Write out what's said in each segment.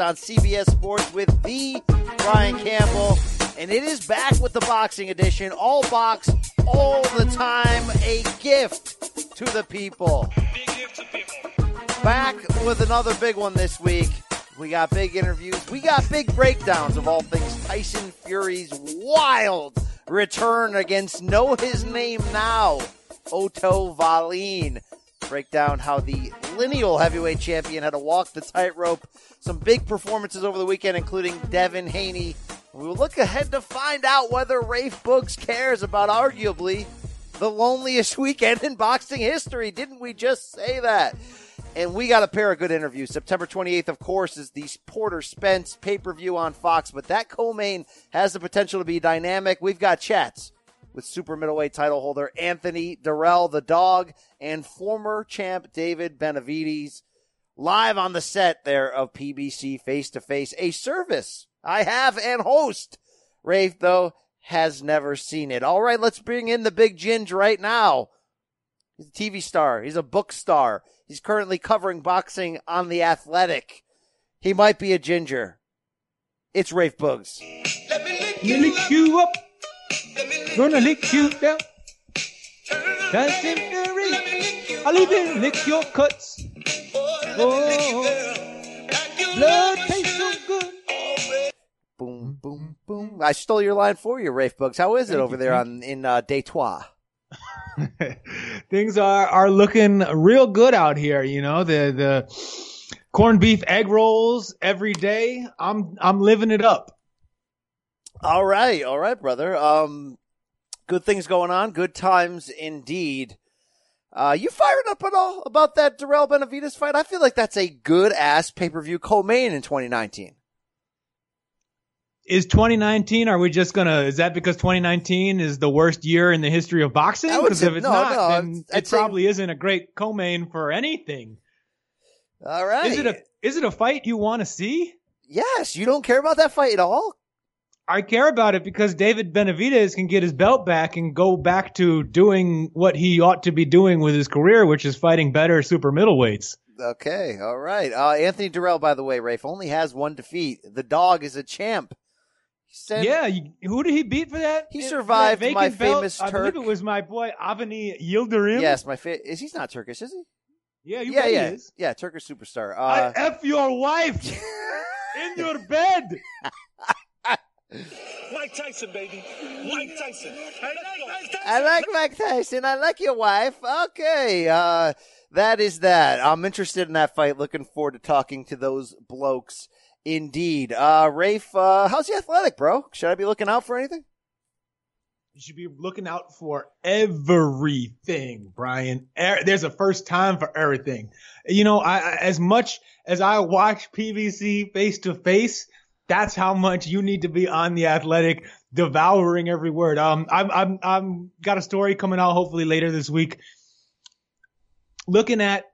on CBS Sports with the Brian Campbell. And it is back with the boxing edition. All box, all the time. A gift to the people. Back with another big one this week. We got big interviews. We got big breakdowns of all things Tyson Fury's wild return against Know His Name Now, Otto Wallin break down how the lineal heavyweight champion had to walk the tightrope. Some big performances over the weekend, including Devin Haney. We will look ahead to find out whether Rafe Boogs cares about arguably the loneliest weekend in boxing history. Didn't we just say that? And we got a pair of good interviews. September 28th, of course, is the Porter Spence pay per view on Fox, but that co main has the potential to be dynamic. We've got chats with super middleweight title holder Anthony Dirrell, the dog, and former champ David Benavidez live on the set there of PBC Face to Face, a service I have and host. Rafe, though, has never seen it. All right, let's bring in the big ginge right now. He's a TV star. He's a book star. He's currently covering boxing on The Athletic. He might be a ginger. It's Rafe Boogs. Let me lick you up. Gonna lick you down. Tyson Fury. I'll even lick your cuts. Oh, blood tastes so good. Boom, boom, boom. I stole your line for you, Rafe Boogs. How is it Thank over you, there on in uh, Detroit? Things are are looking real good out here. You know the the corned beef egg rolls every day. I'm I'm living it up. All right, all right, brother. Um, good things going on. Good times indeed. Uh, you fired up at all about that Dirrell Benavidez fight? I feel like that's a good ass pay per view co-main in 2019. Is 2019? Are we just gonna? Is that because 2019 is the worst year in the history of boxing? Because if it's no, not, no, then I'd it say- probably isn't a great co-main for anything. All right. Is it a is it a fight you want to see? yes? You don't care about that fight at all? I care about it because David Benavidez can get his belt back and go back to doing what he ought to be doing with his career, which is fighting better super middleweights. Okay, all right. Uh, Anthony Dirrell, by the way, Rafe only has one defeat. The dog is a champ. Said, yeah, you, who did he beat for that? He survived that my belt? famous Turk. I believe it was my boy Avni Yildirim. Yes, my fa- is he's not Turkish, is he? Yeah, you yeah, yeah, he is. yeah. Turkish superstar. I Uh, F your wife in your bed. Mike Tyson, baby. Mike Tyson. I like Mike Tyson. I like Mike Tyson. I like your wife. Okay. Uh, that is that. I'm interested in that fight. Looking forward to talking to those blokes. Indeed. Uh, Rafe, uh, how's the athletic, bro? Should I be looking out for anything? You should be looking out for everything, Brian. Er- There's a first time for everything. You know, I, I- as much as I watch PBC face to face, that's how much you need to be on the athletic, devouring every word. Um, I'm, I'm, I'm got a story coming out hopefully later this week, looking at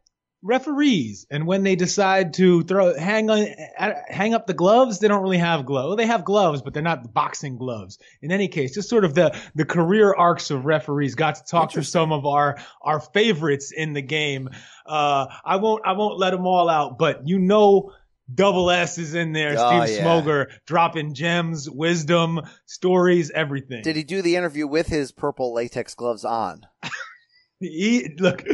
referees and when they decide to throw hang on hang up the gloves they don't really have gloves. They have gloves but they're not boxing gloves. In any case just sort of the the career arcs of referees got to talk to some of our our favorites in the game. Uh i won't i won't let them all out but you know double s is in there Oh, steve yeah. smoger dropping gems wisdom stories everything Did he do the interview with his purple latex gloves on? He look,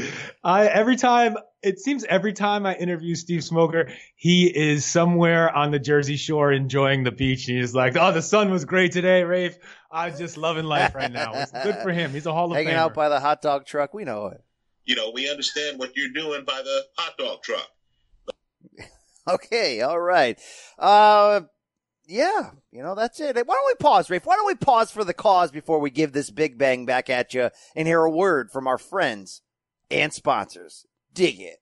I every time it seems every time I interview Steve Smoger, he is somewhere on the Jersey Shore enjoying the beach. And he's like, "Oh, the sun was great today, Rafe. I'm just loving life right now. It's good for him. He's a Hall of Hanging Famer." out by the hot dog truck. We know it. You know, we understand what you're doing by the hot dog truck. Okay, all right. Uh, yeah, you know, that's it. Why don't we pause, Rafe? Why don't we pause for the cause before we give this big bang back at you and hear a word from our friends and sponsors? Dig it.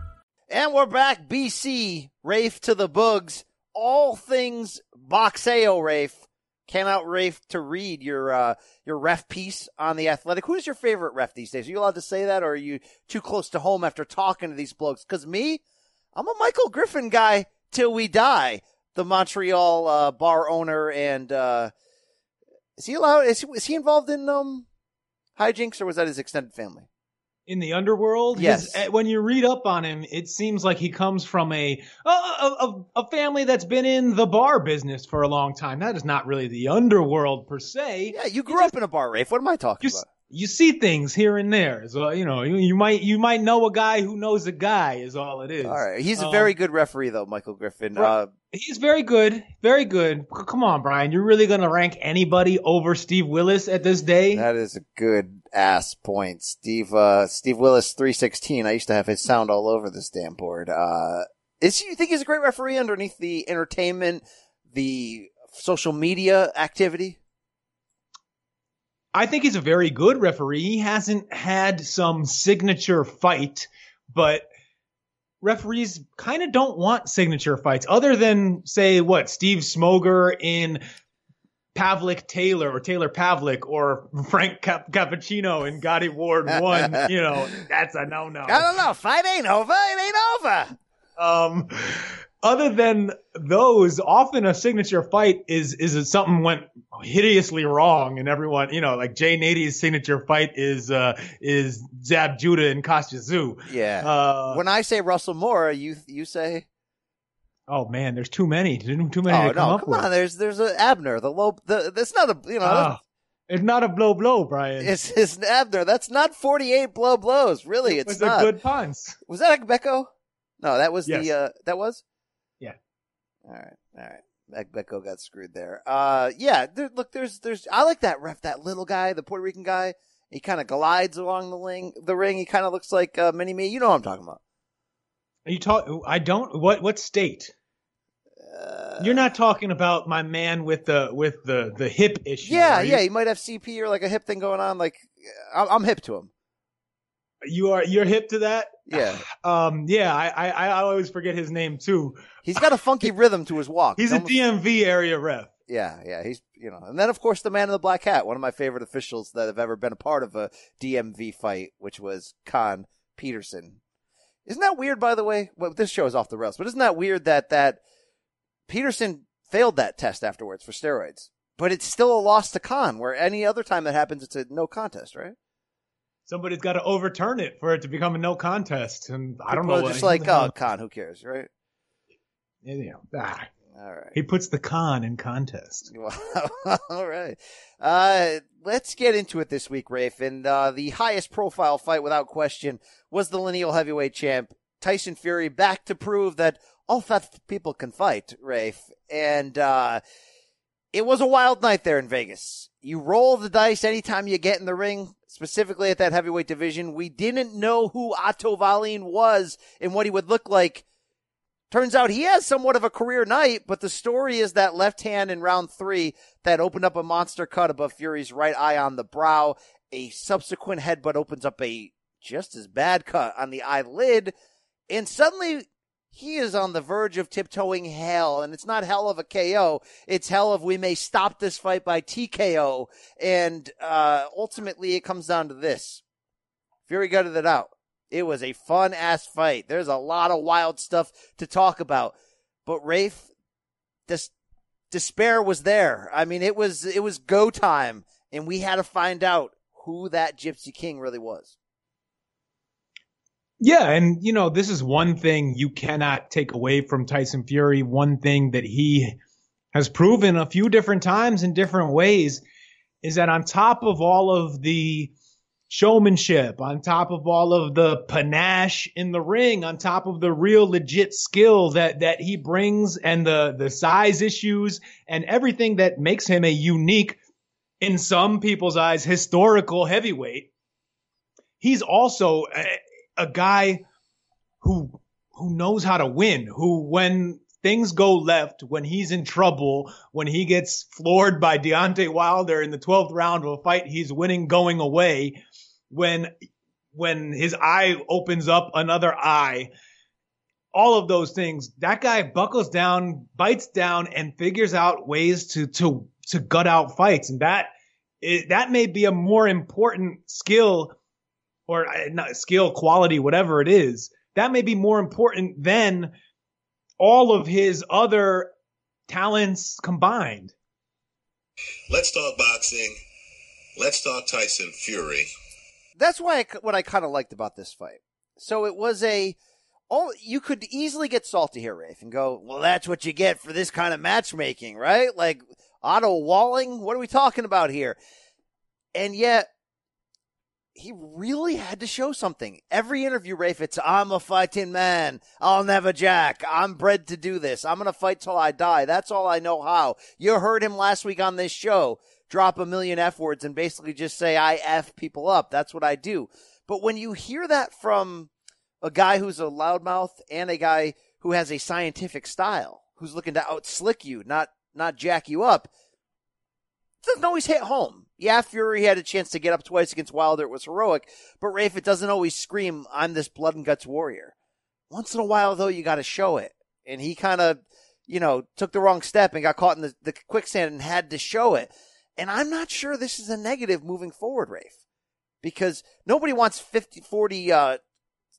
And we're back. BC, Rafe to the Bugs. All things Boxeo, Rafe. Came out, Rafe to read your uh, your ref piece on the Athletic. Who's your favorite ref these days? Are you allowed to say that, or are you too close to home after talking to these blokes? Because me, I'm a Michael Griffin guy till we die. The Montreal uh, bar owner, and uh, is he allowed? Is is he involved in um hijinks, or was that his extended family? In the underworld. Yes. His, when you read up on him, it seems like he comes from a, a a, a family that's been in the bar business for a long time. That is not really the underworld per se. Yeah, you grew up in a bar, Rafe. What am I talking about? You see things here and there. So you know, you, you might you might know a guy who knows a guy is all it is. All right, he's a Um, very good referee, though, Michael Griffin. Uh, He's very good, very good. Come on, Brian. You're really gonna rank anybody over Steve Willis at this day? that is a good ass point, Steve. Uh, Steve Willis, three sixteen. I used to have his sound all over this damn board. Uh, is he, you think he's a great referee underneath the entertainment, the social media activity? I think he's a very good referee. He hasn't had some signature fight, but referees kind of don't want signature fights other than say what Steve Smoger in Pavlik Taylor or Taylor Pavlik or Frank Cap- Cappuccino in Gatti Ward 1, you know, that's a no-no. I don't know. Fight ain't over. It ain't over. Um, other than those, often a signature fight is is something went hideously wrong, and everyone, you know, like Jay Nady's signature fight is uh is Zab Judah and Kostya Tszyu. Yeah. Uh, when I say Russell Mora, you you say, oh man, there's too many, too too many oh to come no, come with. on. There's there's a Abner, the low. The that's not a you know. Ah, it's not a blow blow, Brian. It's it's Abner. That's not 48 blow blows. Really, it it's was not. a good puns. Was that a Becco? No, that was Yes. the uh that was? All right. All right. Becco got screwed there. Uh yeah, there, look there's there's I like that ref that little guy, the Puerto Rican guy. He kind of glides along the ring, the ring. He kind of looks like uh, mini me. You know what I'm talking about. Are you talk? I don't. What what state? Uh, You're not talking about my man with the with the the hip issue. Yeah, yeah, he might have CP or like a hip thing going on like I'm, I'm hip to him. You are you're hip to that. Yeah. Um. Yeah. I I, I always forget his name too. He's got a funky rhythm to his walk. He's a DMV area ref. Yeah, yeah, he's you know, and then of course the man in the black hat, one of my favorite officials that have ever been a part of a DMV fight, which was Khan Peterson. Isn't that weird, by the way? Well, this show is off the rails, but isn't that weird that that Peterson failed that test afterwards for steroids, but it's still a loss to Khan, where any other time that happens, it's a no contest, right? Somebody's got to overturn it for it to become a no contest, and I don't People know. are just like, oh, Khan, who cares, right? you know, ah, All right. he puts the con in contest. All right. Uh, let's get into it this week, Rafe. And uh, the highest profile fight, without question, was the lineal heavyweight champ Tyson Fury back to prove that all fat people can fight, Rafe. And uh, it was a wild night there in Vegas. You roll the dice anytime you get in the ring, specifically at that heavyweight division. We didn't know who Otto was and what he would look like. Turns out he has somewhat of a career night, but the story is that left hand in round three that opened up a monster cut above Fury's right eye on the brow. A subsequent headbutt opens up a just as bad cut on the eyelid, and suddenly he is on the verge of tiptoeing hell, and it's not hell of a KO. It's hell of we may stop this fight by TKO, and uh, ultimately it comes down to this: Fury gutted it out. It was a fun ass fight. There's a lot of wild stuff to talk about. But Rafe, this despair was there. I mean, it was it was go time, and we had to find out who that Gypsy King really was. Yeah, and you know, this is one thing you cannot take away from Tyson Fury. One thing that he has proven a few different times in different ways is that on top of all of the showmanship, on top of all of the panache in the ring, on top of the real legit skill that that he brings and the the size issues and everything that makes him a unique in some people's eyes historical heavyweight. He's also a, guy who who knows how to win, who when things go left, when he's in trouble, when he gets floored by Deontay Wilder in the 12th round of a fight he's winning going away, when when his eye opens up another eye, all of those things. That guy buckles down, bites down, and figures out ways to to to gut out fights, and that that may be a more important skill or uh, not skill, quality, whatever it is. That may be more important than all of his other talents combined. Let's talk boxing. Let's talk Tyson Fury. That's why I, what I kind of liked about this fight. So it was a all you could easily get salty here, Rafe, and go, well, that's what you get for this kind of matchmaking, right? Like Otto Wallin, what are we talking about here? And yet, he really had to show something. Every interview, Rafe, it's I'm a fighting man. I'll never jack. I'm bred to do this. I'm gonna fight till I die. That's all I know how. You heard him last week on this show drop a million F words and basically just say I F people up. That's what I do. But when you hear that from a guy who's a loudmouth and a guy who has a scientific style, who's looking to outslick you, not not jack you up, doesn't always hit home. Yeah, Fury had a chance to get up twice against Wilder. It was heroic. But Rafe, it doesn't always scream, I'm this blood and guts warrior. Once in a while, though, you got to show it. And he kind of, you know, took the wrong step and got caught in the, the quicksand and had to show it. And I'm not sure this is a negative moving forward, Rafe, because nobody wants 50, 40, uh,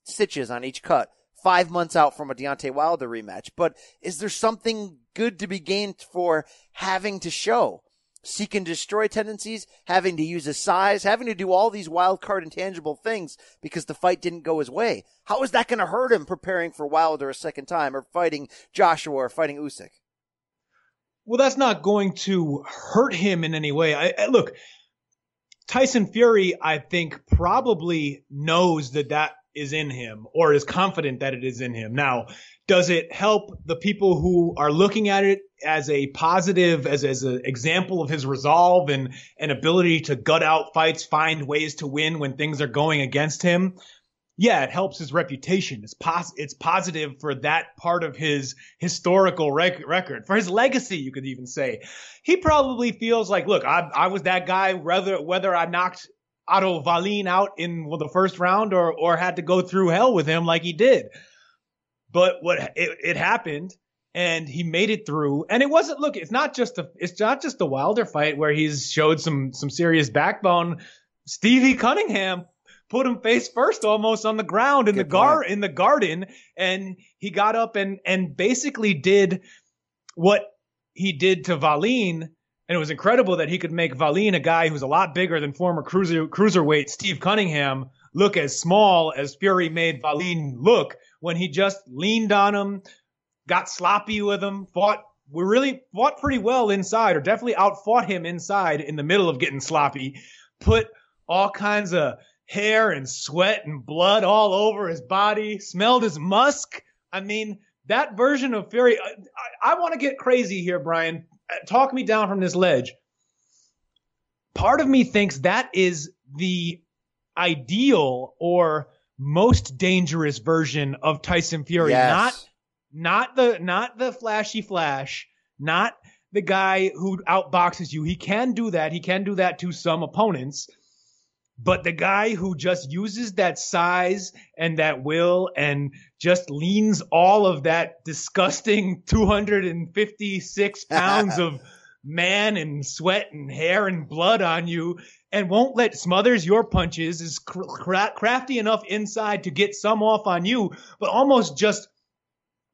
stitches on each cut five months out from a Deontay Wilder rematch. But is there something good to be gained for having to show? Seek and destroy tendencies, having to use his size, having to do all these wild card intangible things because the fight didn't go his way. How is that going to hurt him preparing for Wilder a second time or fighting Joshua or fighting Usyk? Well, that's not going to hurt him in any way. I, I, look, Tyson Fury, I think, probably knows that that is in him or is confident that it is in him. Now, does it help the people who are looking at it as a positive, as, as an example of his resolve and an ability to gut out fights, find ways to win when things are going against him? Yeah, it helps his reputation. It's pos- it's positive for that part of his historical rec- record, for his legacy, you could even say. He probably feels like, look, I, I was that guy, whether, whether I knocked Otto Wallin out in well, the first round or or had to go through hell with him like he did. But what it, it happened and he made it through. And it wasn't look, it's not just a it's not just the Wilder fight where he's showed some some serious backbone. Stevie Cunningham put him face first almost on the ground in Good the gar in the garden and he got up and and basically did what he did to Wallin and it was incredible that he could make Wallin, a guy who's a lot bigger than former cruiser cruiserweight Steve Cunningham, look as small as Fury made Wallin look when he just leaned on him, got sloppy with him, fought we really fought pretty well inside, or definitely outfought him inside in the middle of getting sloppy, put all kinds of hair and sweat and blood all over his body, smelled his musk. I mean, that version of Fury, I, I, want to get crazy here, Brian uh, talk me down from this ledge. Part of me thinks that is the ideal or most dangerous version of Tyson Fury. Yes. Not not the not the flashy flash, not the guy who outboxes you. He can do that. He can do that to some opponents. But the guy who just uses that size and that will and just leans all of that disgusting 256 pounds of man and sweat and hair and blood on you and won't let smothers your punches is cra- crafty enough inside to get some off on you, but almost just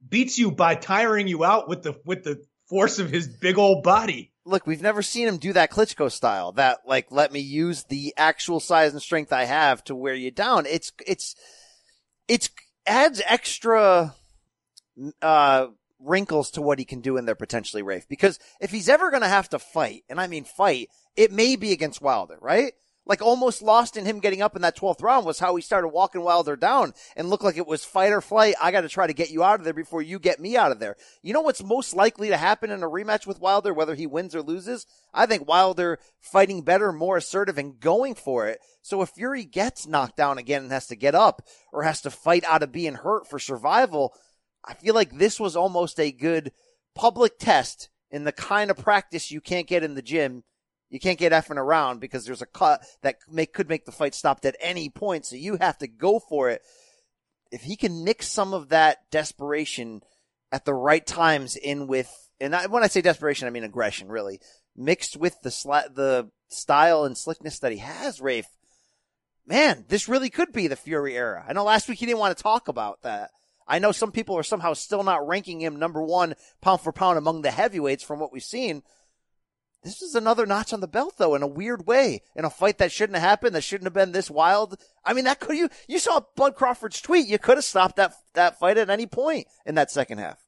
beats you by tiring you out with the with the force of his big old body look, we've never seen him do that Klitschko style. That like, let me use the actual size and strength I have to wear you down. It's it's it's adds extra uh, wrinkles to what he can do in there potentially, Rafe. Because if he's ever going to have to fight, and I mean fight, it may be against Wilder, right? like almost lost in him getting up in that 12th round was how he started walking Wilder down and looked like it was fight or flight. I got to try to get you out of there before you get me out of there. You know what's most likely to happen in a rematch with Wilder, whether he wins or loses? I think Wilder fighting better, more assertive and going for it. So if Fury gets knocked down again and has to get up or has to fight out of being hurt for survival, I feel like this was almost a good public test in the kind of practice you can't get in the gym you can't get effing around because there's a cut that make, could make the fight stopped at any point. So you have to go for it. if he can mix some of that desperation at the right times in with, and I, when I say desperation, I mean aggression, really mixed with the sla- the style and slickness that he has, Rafe. Man, this really could be the Fury era. I know last week he didn't want to talk about that. I know some people are somehow still not ranking him number one pound for pound among the heavyweights from what we've seen. This is another notch on the belt, though, in a weird way, in a fight that shouldn't have happened, that shouldn't have been this wild. I mean, that could you you saw Bud Crawford's tweet. You could have stopped that that fight at any point in that second half.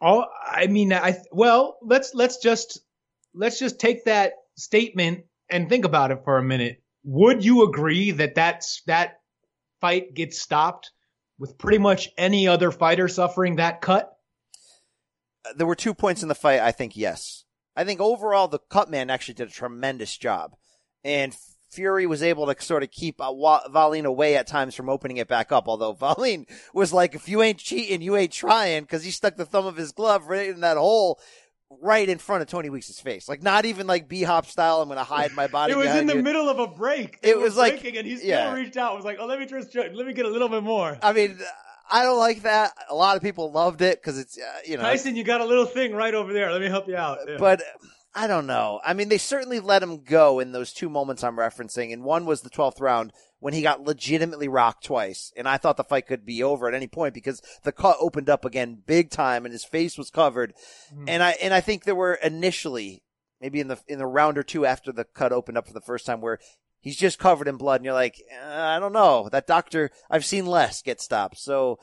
Oh, I mean, I well, let's let's just let's just take that statement and think about it for a minute. Would you agree that that's that fight gets stopped with pretty much any other fighter suffering that cut? Uh, there were two points in the fight. I think yes. I think overall the cut man actually did a tremendous job, and Fury was able to sort of keep uh, Wallin away at times from opening it back up. Although Wallin was like, "If you ain't cheating, you ain't trying," because he stuck the thumb of his glove right in that hole right in front of Tony Weeks' face. Like not even like B hop style. I'm going to hide my body. it was in the you. middle of a break. They it was like, and he still yeah. reached out. And was like, oh, let me just let me get a little bit more. I mean, I don't like that. A lot of people loved it because it's uh, you know Tyson. You got a little thing right over there. Let me help you out. Yeah. But I don't know. I mean, they certainly let him go in those two moments I'm referencing, and one was the 12th round when he got legitimately rocked twice, and I thought the fight could be over at any point because the cut opened up again big time, and his face was covered, mm. and I and I think there were initially maybe in the in the round or two after the cut opened up for the first time where he's just covered in blood, and you're like, uh, I don't know, that doctor I've seen less get stopped, so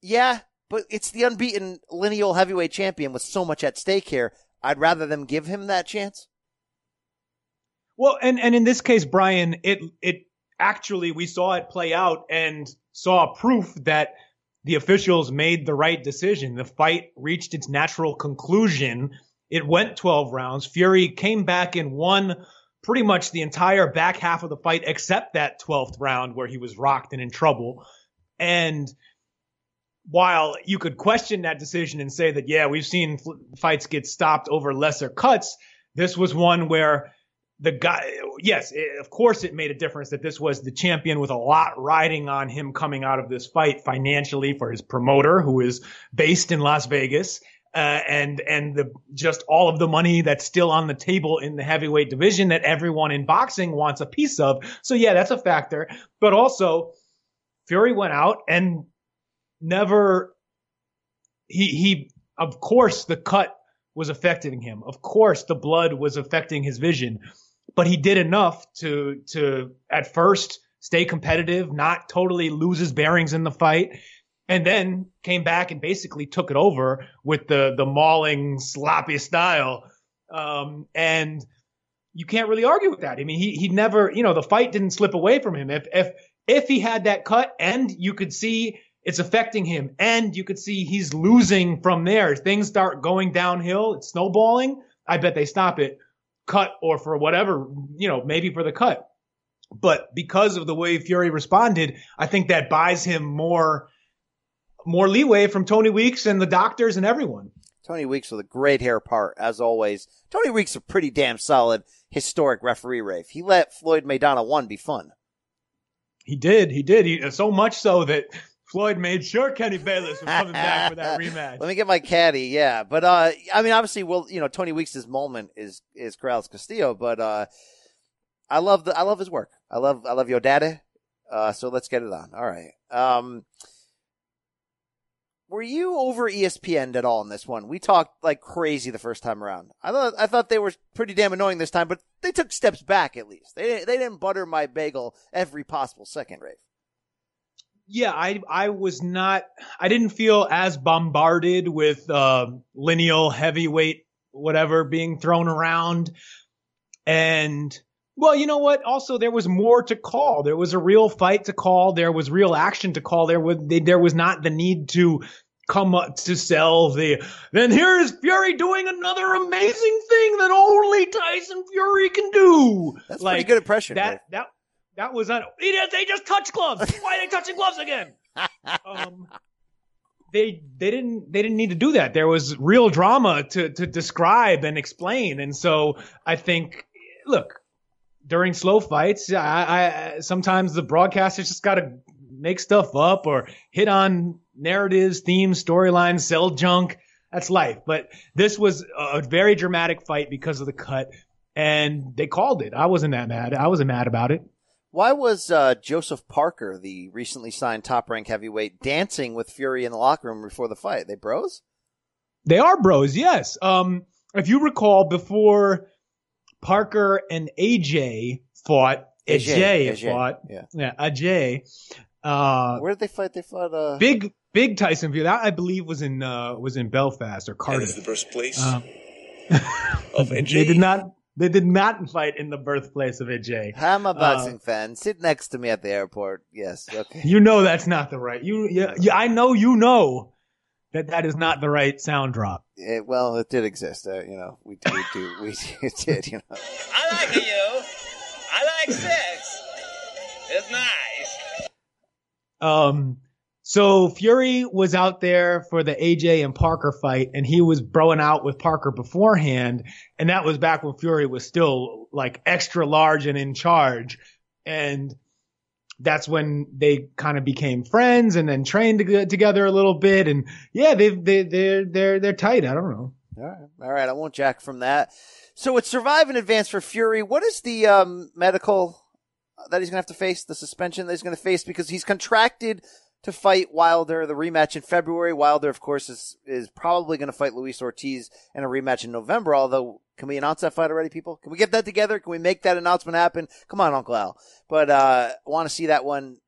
yeah. But it's the unbeaten lineal heavyweight champion with so much at stake here. I'd rather them give him that chance. Well, and and in this case, Brian, it it actually we saw it play out and saw proof that the officials made the right decision. The fight reached its natural conclusion. It went 12 rounds. Fury came back and won pretty much the entire back half of the fight except that 12th round where he was rocked and in trouble. And while you could question that decision and say that, yeah, we've seen fights get stopped over lesser cuts, this was one where the guy, yes, it, of course it made a difference that this was the champion with a lot riding on him coming out of this fight financially for his promoter, who is based in Las Vegas. Uh, and and the just all of the money that's still on the table in the heavyweight division that everyone in boxing wants a piece of. So yeah, that's a factor. But also, Fury went out and never he he of course the cut was affecting him. Of course the blood was affecting his vision, but he did enough to to at first stay competitive, not totally lose his bearings in the fight, and then came back and basically took it over with the the mauling sloppy style. Um, and you can't really argue with that. I mean, he he never, you know, the fight didn't slip away from him. If if if he had that cut and you could see it's affecting him. And you could see he's losing from there. Things start going downhill. It's snowballing. I bet they stop it, cut or for whatever, you know, maybe for the cut. But because of the way Fury responded, I think that buys him more, more leeway from Tony Weeks and the doctors and everyone. Tony Weeks with a great hair part, as always. Tony Weeks a pretty damn solid historic referee, Rafe. He let Floyd Maidana one be fun. He did. He did. He, so much so that Floyd made sure Kenny Bayless was coming back for that rematch. Let me get my caddy, yeah. But uh, I mean, obviously, well, you know, Tony Weeks' moment is is Corrales Castillo, but uh, I love the I love his work. I love I love your daddy. Uh, so let's get it on. All right. Um, were you over ESPN at all in this one? We talked like crazy the first time around. I thought I thought they were pretty damn annoying this time, but they took steps back at least. They they didn't butter my bagel every possible second, Rafe yeah, I I was not I didn't feel as bombarded with uh, lineal heavyweight whatever being thrown around, and well, you know what? Also, there was more to call. There was a real fight to call. There was real action to call. There was there was not the need to come up to sell the. Then here is Fury doing another amazing thing that only Tyson Fury can do. That's like, pretty good impression. That that that was on. They just touch gloves. Why are they touching gloves again? Um, they they didn't they didn't need to do that. There was real drama to to describe and explain, and so I think look during slow fights, I, I sometimes the broadcasters just got to make stuff up or hit on narratives, themes, storylines, sell junk. That's life. But this was a very dramatic fight because of the cut, and they called it. I wasn't that mad. I wasn't mad about it. Why was uh, Joseph Parker, the recently signed top rank heavyweight, dancing with Fury in the locker room before the fight? They bros? They are bros, yes. Um, if you recall, before Parker and AJ fought, AJ, AJ, AJ fought, yeah. yeah, AJ. Uh, Where did they fight? They fought. Uh, big, big Tyson Fury. That I believe was in uh, was in Belfast or Cardiff. is the birthplace Um, of they did not. They did not fight in the birthplace of AJ. I'm a Uh, boxing fan. Sit next to me at the airport. Yes. Okay. You know that's not the right. You, yeah, yeah, I know you know that that is not the right sound drop. It, well, it did exist. Uh, you know, we, we do. We did. You know. I like you. I like sex. It's nice. Um, so Fury was out there for the AJ and Parker fight, and he was broing out with Parker beforehand, and that was back when Fury was still like extra large and in charge, and that's when they kind of became friends and then trained to- together a little bit, and yeah, they they they're they're they're tight. I don't know. All right. All right. I won't jack from that. So it's survive in advance for Fury. What is the um, medical that he's going to have to face? The suspension that he's going to face because he's contracted to fight Wilder, the rematch in February. Wilder, of course, is is probably going to fight Luis Ortiz in a rematch in November. Although, can we announce that fight already, people? Can we get that together? Can we make that announcement happen? Come on, Uncle Al. But uh, I want to see that one.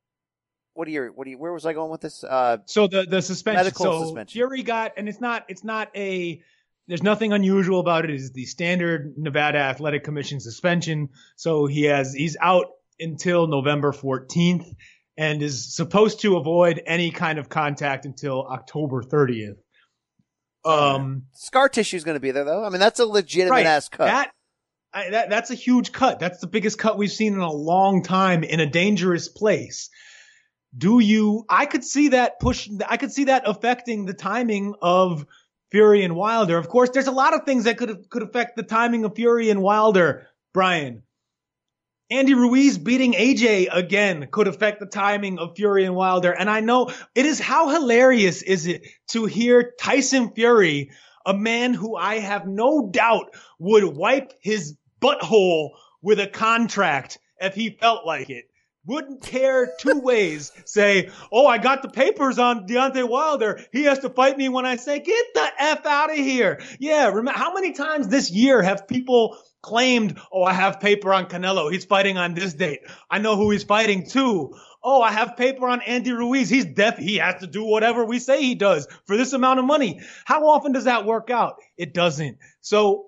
What are your? What do you? Where was I going with this? Uh, So the the suspension. Medical so suspension. Fury got, and it's not it's not a. There's nothing unusual about it. It's the standard Nevada Athletic Commission suspension. So he has he's out until November 14th, and is supposed to avoid any kind of contact until October 30th. Um, scar tissue is going to be there though. I mean, that's a legitimate ass cut. that, I, that that's a huge cut. That's the biggest cut we've seen in a long time in a dangerous place. Do you? I could see that push. I could see that affecting the timing of Fury and Wilder. Of course, there's a lot of things that could could affect the timing of Fury and Wilder. Brian, Andy Ruiz beating AJ again could affect the timing of Fury and Wilder. And I know it is how hilarious is it to hear Tyson Fury, a man who I have no doubt would wipe his butthole with a contract if he felt like it. Wouldn't care two ways. Say, oh, I got the papers on Deontay Wilder. He has to fight me when I say, get the F out of here. Yeah. Remember, how many times this year have people claimed, oh, I have paper on Canelo. He's fighting on this date. I know who he's fighting too. Oh, I have paper on Andy Ruiz. He's deaf. He has to do whatever we say he does for this amount of money. How often does that work out? It doesn't. So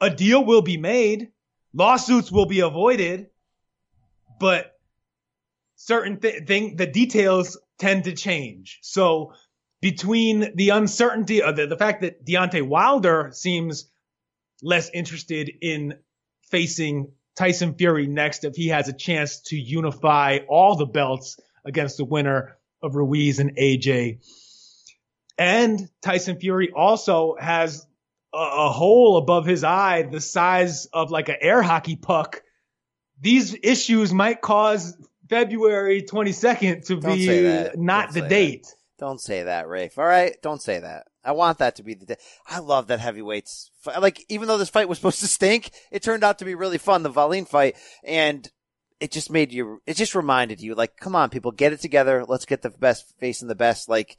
a deal will be made. Lawsuits will be avoided, but certain th- thing, the details tend to change. So between the uncertainty of the, the fact that Deontay Wilder seems less interested in facing Tyson Fury next if he has a chance to unify all the belts against the winner of Ruiz and AJ. And Tyson Fury also has a, a hole above his eye the size of like an air hockey puck. These issues might cause February 22nd to Don't be not Don't the say that. date. Don't say that, Rafe. All right, don't say that. I want that to be the day. I love that heavyweights. Fi- Like, even though this fight was supposed to stink, it turned out to be really fun. The Wallin fight, and it just made you. It just reminded you, like, come on, people, get it together. Let's get the best facing the best. Like,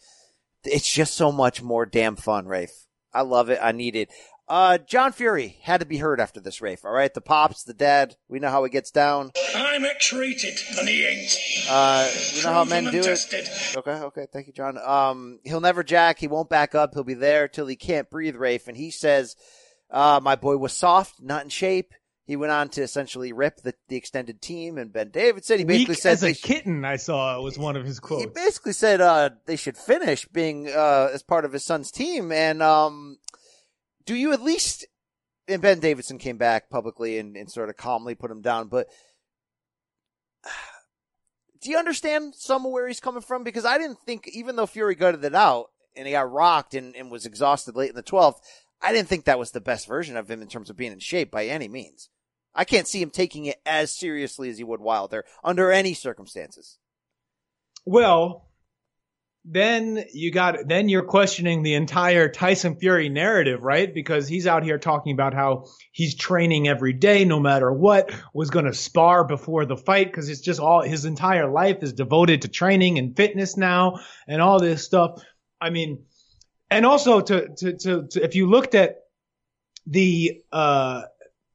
it's just so much more damn fun, Rafe. I love it. I need it. Uh, John Fury had to be heard after this, Rafe. All right, the pops, the dad. We know how he gets down. I'm X-rated, and he ain't. Uh, you know how men do and it. tested. Okay, okay, thank you, John. Um, he'll never jack. He won't back up. He'll be there till he can't breathe, Rafe. And he says, uh, my boy was soft, not in shape. He went on to essentially rip the, the extended team. And Ben Davison, he basically Weak said as a sh- kitten, I saw was one of his he basically said uh, they should finish being uh, as part of his son's team. And um, do you at least? And Ben Davison came back publicly and, and sort of calmly put him down. But do you understand some of where he's coming from? Because I didn't think, even though Fury gutted it out and he got rocked and, and was exhausted late in the 12th, I didn't think that was the best version of him in terms of being in shape by any means. I can't see him taking it as seriously as he would Wilder under any circumstances. Well, then you got then you're questioning the entire Tyson Fury narrative, right? Because he's out here talking about how he's training every day, no matter what, was going to spar before the fight because it's just all his entire life is devoted to training and fitness now and all this stuff. I mean, and also to to to, to if you looked at the uh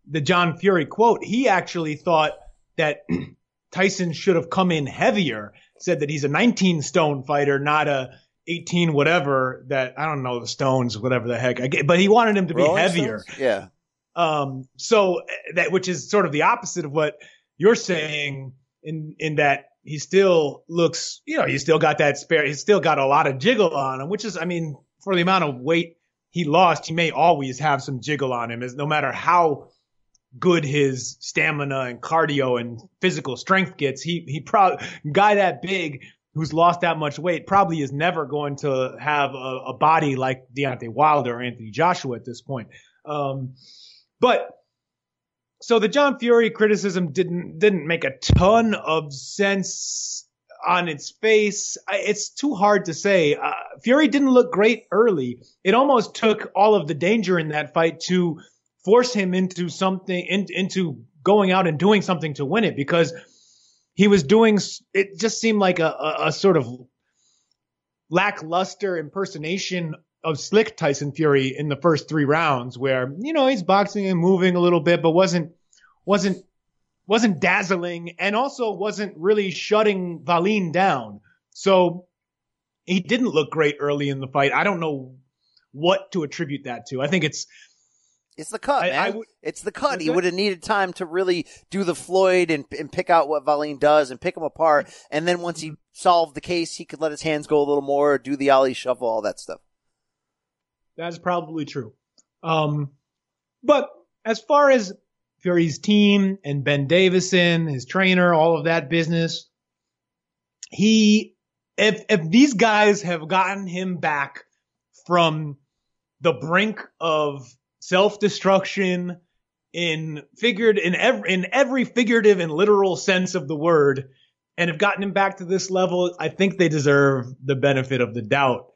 the John Fury quote, he actually thought that Tyson should have come in heavier said that he's a 19 stone fighter, not a 18 whatever that I don't know the stones, whatever the heck. I get, but he wanted him to be heavier. Stones? Yeah. Um, so that which is sort of the opposite of what you're saying in in that he still looks, you know, he's still got that spare, he's still got a lot of jiggle on him, which is, I mean, for the amount of weight he lost, he may always have some jiggle on him, as no matter how good his stamina and cardio and physical strength gets, he he probably guy that big who's lost that much weight probably is never going to have a, a body like Deontay Wilder or Anthony Joshua at this point. Um, but so the John Fury criticism didn't didn't make a ton of sense on its face. It's too hard to say. Uh, Fury didn't look great early. It almost took all of the danger in that fight to force him into something in, into going out and doing something to win it because he was doing it just seemed like a, a, a sort of lackluster impersonation of slick Tyson Fury in the first three rounds where you know he's boxing and moving a little bit but wasn't wasn't wasn't dazzling and also wasn't really shutting Wallin down so he didn't look great early in the fight I don't know what to attribute that to I think it's It's the cut, I- man. I would- it's the cut. He would have needed time to really do the Floyd and, and pick out what Wallin does and pick him apart. And then once he solved the case, he could let his hands go a little more, do the ollie shuffle, all that stuff. That's probably true. Um, but as far as Fury's team and Ben Davison, his trainer, all of that business, he, if, if these guys have gotten him back from the brink of self-destruction in figured in every, in every figurative and literal sense of the word and have gotten him back to this level, I think they deserve the benefit of the doubt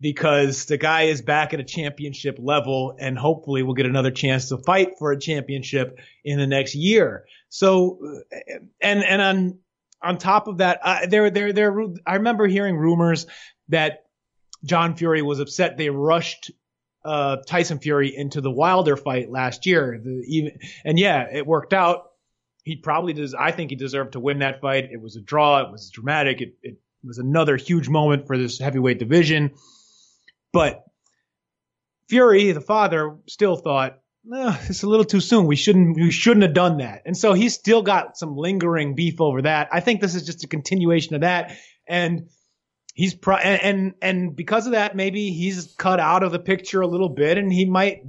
because the guy is back at a championship level and hopefully will get another chance to fight for a championship in the next year. So, and, and on, on top of that, uh, there, there, there, I remember hearing rumors that John Fury was upset they rushed uh, Tyson Fury into the Wilder fight last year. The, even, and yeah, it worked out. He probably does. I think he deserved to win that fight. It was a draw. It was dramatic. It, it was another huge moment for this heavyweight division. But Fury, the father, still thought, it's a little too soon. We shouldn't, we shouldn't have done that. And so he's still got some lingering beef over that. I think this is just a continuation of that. And he's pro, and, and, and because of that, maybe he's cut out of the picture a little bit and he might,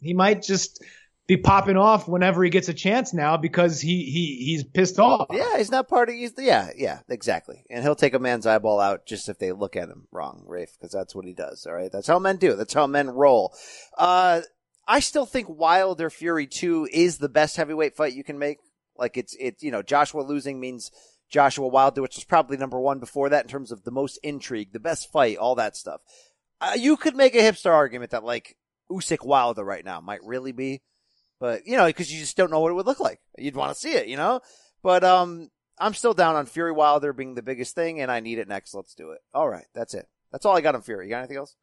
he might just be popping off whenever he gets a chance now because he, he, he's pissed off. Yeah, he's not part of. He's, yeah, yeah, exactly. And he'll take a man's eyeball out just if they look at him wrong, Rafe, because that's what he does. All right, that's how men do. That's how men roll. Uh, I still think Wilder Fury two is the best heavyweight fight you can make. Like it's it's you know Joshua losing means Joshua Wilder, which was probably number one before that in terms of the most intrigue, the best fight, all that stuff. Uh, you could make a hipster argument that like Usyk Wilder right now might really be, but you know because you just don't know what it would look like. You'd want to see it, you know. But um, I'm still down on Fury Wilder being the biggest thing, and I need it next. Let's do it. All right, that's it. That's all I got on Fury. You got anything else?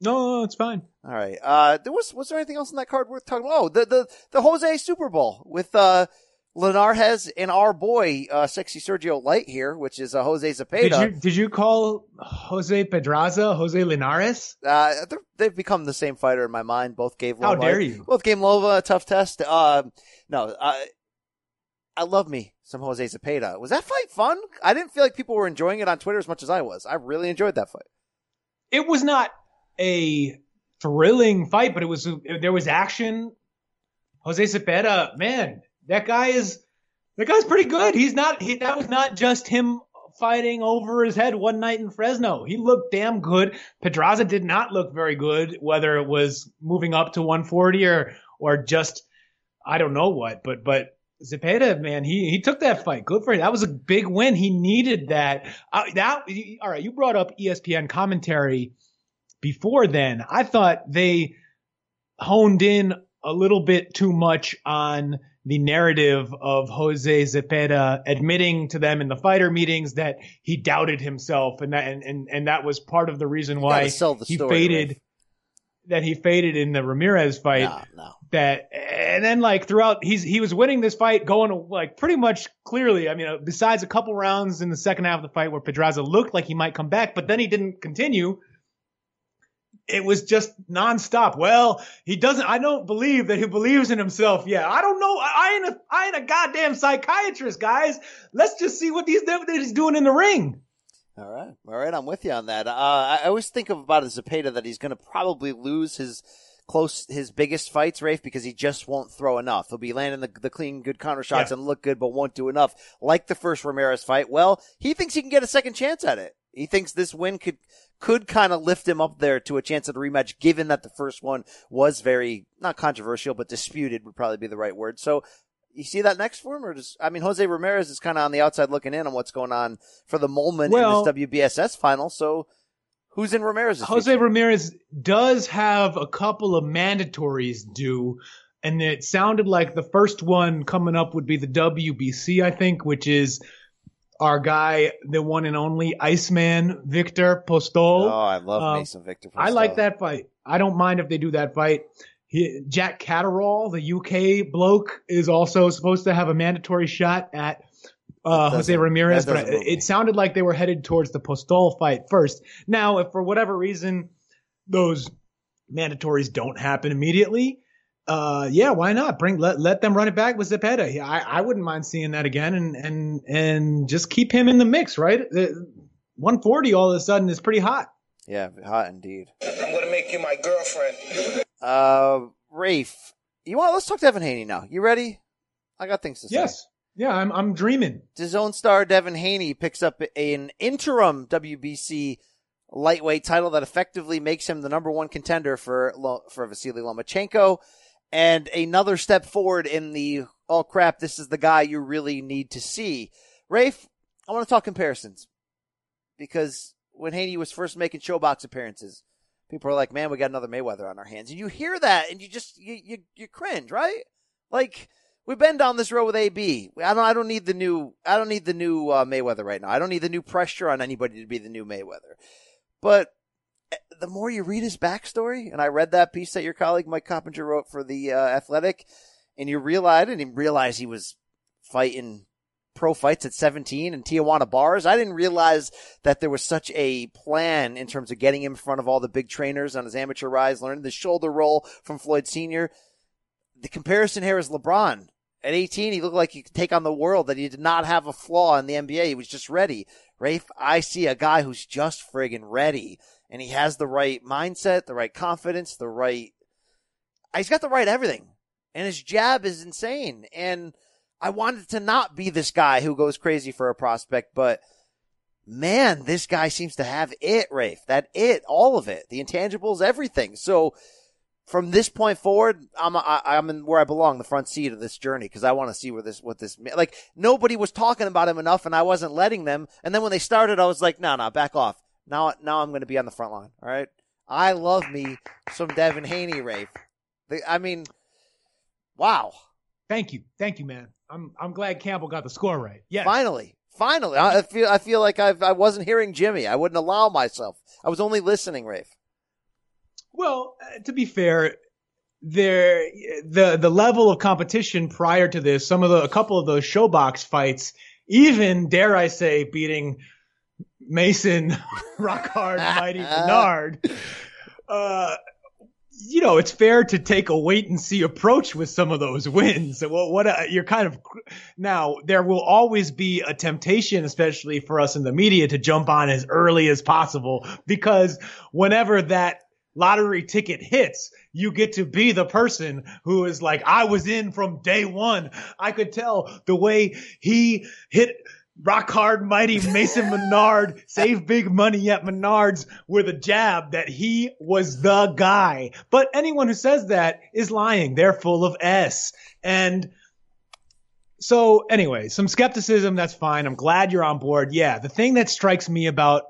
No, no, it's fine. All right. Uh, there was was there anything else in that card worth talking about? Oh, the the the Jose Super Bowl with uh Linares and our boy uh sexy Sergio Light here, which is uh, Jose Did Zepeda. you, did you call Jose Pedraza Jose Linares? Uh, they've become the same fighter in my mind. Both gave How dare you. Both gave Loma a tough test. Uh, no, I I love me some Jose Zepeda. Was that fight fun? I didn't feel like people were enjoying it on Twitter as much as I was. I really enjoyed that fight. It was not a thrilling fight, but it was there was action. Jose Zepeda, man, that guy is that guy's pretty good. He's not he, that was not just him fighting over his head one night in Fresno. He looked damn good. Pedraza did not look very good, whether it was moving up to 140 or or just I don't know what, but but Zepeda, man, he he took that fight. Good for him. That was a big win. He needed that. Uh, that all right. You brought up ESPN commentary before then. I thought they honed in a little bit too much on the narrative of Jose Zepeda admitting to them in the fighter meetings that he doubted himself, and that and and, and that was part of the reason why the he faded. That he faded in the Ramirez fight No, no. that and then like throughout he's he was winning this fight going like pretty much clearly i mean uh, besides a couple rounds in the second half of the fight where pedraza looked like he might come back but then he didn't continue it was just nonstop well he doesn't i don't believe that he believes in himself yeah i don't know i, ain't a i ain't a goddamn psychiatrist guys let's just see what these that he's doing in the ring All right, all right, I'm with you on that. Uh, I always think of about a Zepeda that he's going to probably lose his close, his biggest fights, Rafe, because he just won't throw enough. He'll be landing the, the clean, good counter shots Yeah. and look good, but won't do enough. Like the first Ramirez fight. Well, he thinks he can get a second chance at it. He thinks this win could could kind of lift him up there to a chance at a rematch, given that the first one was very not controversial, but disputed would probably be the right word. So. You see that next for him, or just I mean Jose Ramirez is kind of on the outside looking in on what's going on for the moment Well- in this WBSS final. So, who's in Ramirez's? Jose future? Ramirez does have a couple of mandatories due, and it sounded like the first one coming up would be the WBC, I think, which is our guy, the one and only Iceman Victor Postol. Oh, I love Um, Mason Victor. Postol. I like that fight. I don't mind if they do that fight. He, Jack Catterall, the UK bloke, is also supposed to have a mandatory shot at uh, Jose Ramirez, but me. it sounded like they were headed towards the Postol fight first. Now, if for whatever reason those mandatories don't happen immediately, uh, yeah, why not bring let let them run it back with Zepeda? Yeah, I, I wouldn't mind seeing that again, and and and just keep him in the mix, right? The- 140 all of a sudden is pretty hot. Yeah, hot indeed. I'm gonna make you my girlfriend. Uh, Rafe, you want? Let's talk Devin Haney now. You ready? I got things to say. Yes. Yeah, I'm I'm dreaming. His own star Devin Haney picks up an interim WBC lightweight title that effectively makes him the number one contender for Lo- for Vasily Lomachenko, and another step forward in the oh crap, this is the guy you really need to see. Rafe, I want to talk comparisons because when Haney was first making ShoBox appearances, people are like, "Man, we got another Mayweather on our hands," and you hear that and you just you you, you cringe, right? Like we've been down this road with AB. I don't I don't need the new I don't need the new uh, Mayweather right now. I don't need the new pressure on anybody to be the new Mayweather. But the more you read his backstory, and I read that piece that your colleague Mike Coppinger wrote for the uh, Athletic, and you realize I didn't even realize he was fighting pro fights at 17 in Tijuana bars. I didn't realize that there was such a plan in terms of getting him in front of all the big trainers on his amateur rise, learning the shoulder roll from Floyd Sr. The comparison here is LeBron. At 18, he looked like he could take on the world, that he did not have a flaw in the NBA. He was just ready. Rafe, I see a guy who's just friggin' ready, and he has the right mindset, the right confidence, the right, he's got the right everything. And his jab is insane. And I wanted to not be this guy who goes crazy for a prospect, but man, this guy seems to have it, Rafe. That it, all of it, the intangibles, everything. So from this point forward, I'm I, I'm in where I belong, the front seat of this journey, because I want to see where this what this like. Nobody was talking about him enough, and I wasn't letting them. And then when they started, I was like, no, no, back off. Now, now I'm going to be on the front line. All right. I love me some Devin Haney, Rafe. The- I mean, wow. Thank you, thank you, man. I'm I'm glad Campbell got the score right. Yeah. Finally, finally, I I feel I feel like I've I wasn't hearing Jimmy. I wouldn't allow myself. I was only listening, Rafe. Well, uh, to be fair, there the the level of competition prior to this, some of the a couple of those ShoBox fights, even dare I say, beating Mason Rock Hard Mighty Menard. Uh, you know, it's fair to take a wait and see approach with some of those wins. Well, what uh, you're kind of now, there will always be a temptation, especially for us in the media, to jump on as early as possible because whenever that lottery ticket hits, you get to be the person who is like, I was in from day one. I could tell the way he hit rock hard, mighty Mason Menard, save big money at Menards with a jab that he was the guy. But anyone who says that is lying. They're full of S. And so anyway, some skepticism. That's fine. I'm glad you're on board. Yeah, the thing that strikes me about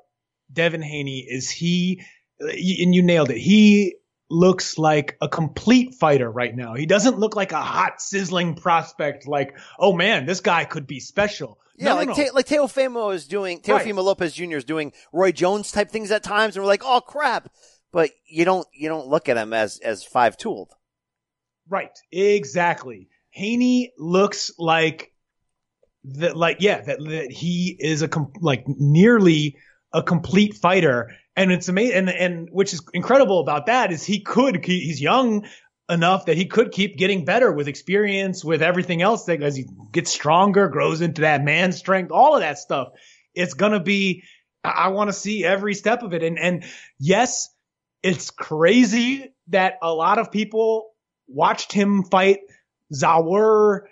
Devin Haney is he, and you nailed it. He looks like a complete fighter right now. He doesn't look like a hot, sizzling prospect. Like, oh man, this guy could be special. Yeah, No, like no, Te- like Teofimo is doing Teofimo Right. Lopez Jr. is doing Roy Jones type things at times, and we're like, oh crap. But you don't you don't look at him as as five tooled. Right. Exactly. Haney looks like that. Like yeah, that, that he is a com- like nearly a complete fighter, and it's amazing. And and which is incredible about that is he could he, he's young enough that he could keep getting better with experience, with everything else that as he gets stronger, grows into that man strength, all of that stuff. It's gonna be. I, I want to see every step of it, and and yes, it's crazy that a lot of people watched him fight Zaur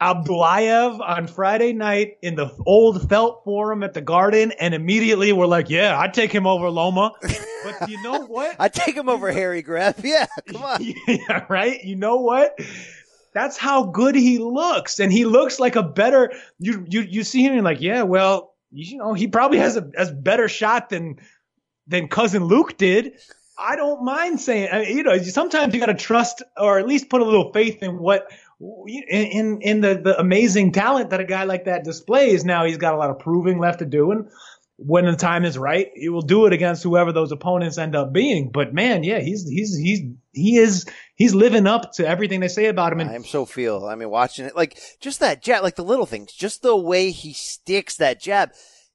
Abdullaev on Friday night in the old felt forum at the garden and immediately we're like, yeah, I'd take him over Loma. But you know what? I take him over Harry Greb. Yeah, come on. yeah, right? You know what? That's how good he looks. And he looks like a better you you you see him and you're like, yeah, well, you know, he probably has a as better shot than than cousin Luke did. I don't mind saying, I mean, you know, sometimes you got to trust or at least put a little faith in what in in, the, the amazing talent that a guy like that displays. Now he's got a lot of proving left to do, and when the time is right, he will do it against whoever those opponents end up being. But man, yeah, he's he's he's he is he's living up to everything they say about him. And I am so feel. I mean, watching it, like just that jab, like the little things, just the way he sticks that jab.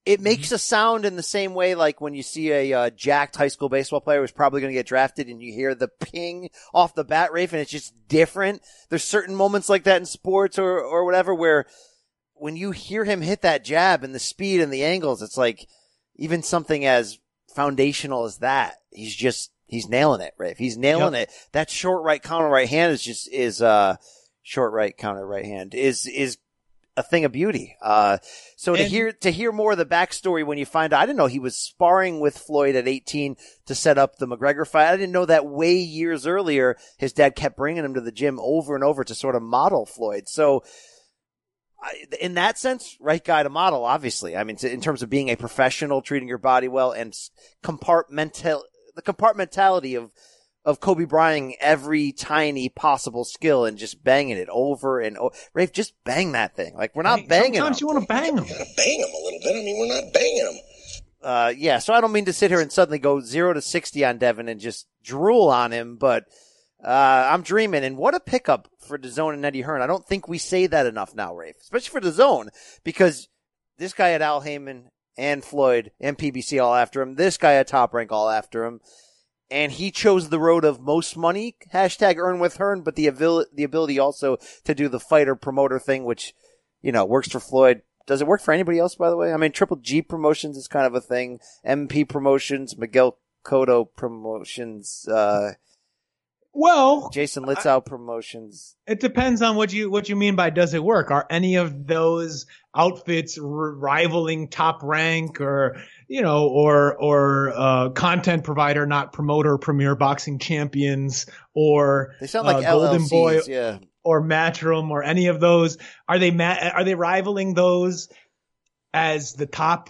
It makes a sound in the same way, like when you see a uh, jacked high school baseball player who's probably going to get drafted, and you hear the ping off the bat, Rafe, and it's just different. There's certain moments like that in sports or or whatever where when you hear him hit that jab and the speed and the angles, it's like even something as foundational as that. He's just he's nailing it, Rafe. He's nailing it. That short right counter right hand is just is uh short right counter right hand is is a thing of beauty. Uh, so to And- hear to hear more of the backstory when you find out, I didn't know he was sparring with Floyd at 18 to set up the McGregor fight. I didn't know that way years earlier. His dad kept bringing him to the gym over and over to sort of model Floyd. So. I- In that sense, right guy to model, obviously. I mean, in terms of being a professional, treating your body well, and compartmental, the compartmentality of of Kobe Bryant every tiny possible skill and just banging it over and over. Rafe, just bang that thing. Like we're not Hey, banging. Sometimes them. you want to bang them. bang him a little bit. I mean, we're not banging them. uh, yeah, so I don't mean to sit here and suddenly go zero to 60 on Devin and just drool on him, but, uh, I'm dreaming. And what a pickup for DAZN and Eddie Hearn. I don't think we say that enough now, Rafe, especially for DAZN, because this guy had Al Haymon and Floyd and PBC all after him. This guy had Top Rank all after him. And he chose the road of most money, hashtag earn with Hearn, but the ability, the ability also to do the fighter promoter thing, which, you know, works for Floyd. Does it work for anybody else, by the way? I mean, Triple G Promotions is kind of a thing. MP Promotions, Miguel Cotto Promotions, uh, Well, Jason Litzau Promotions. It depends on what you what you mean by does it work. Are any of those outfits r- rivaling top rank or you know or or uh, content provider, not promoter, premier boxing champions or They sound like uh, Golden Boy yeah. or Matchroom or any of those? Are they ma- are they rivaling those as the top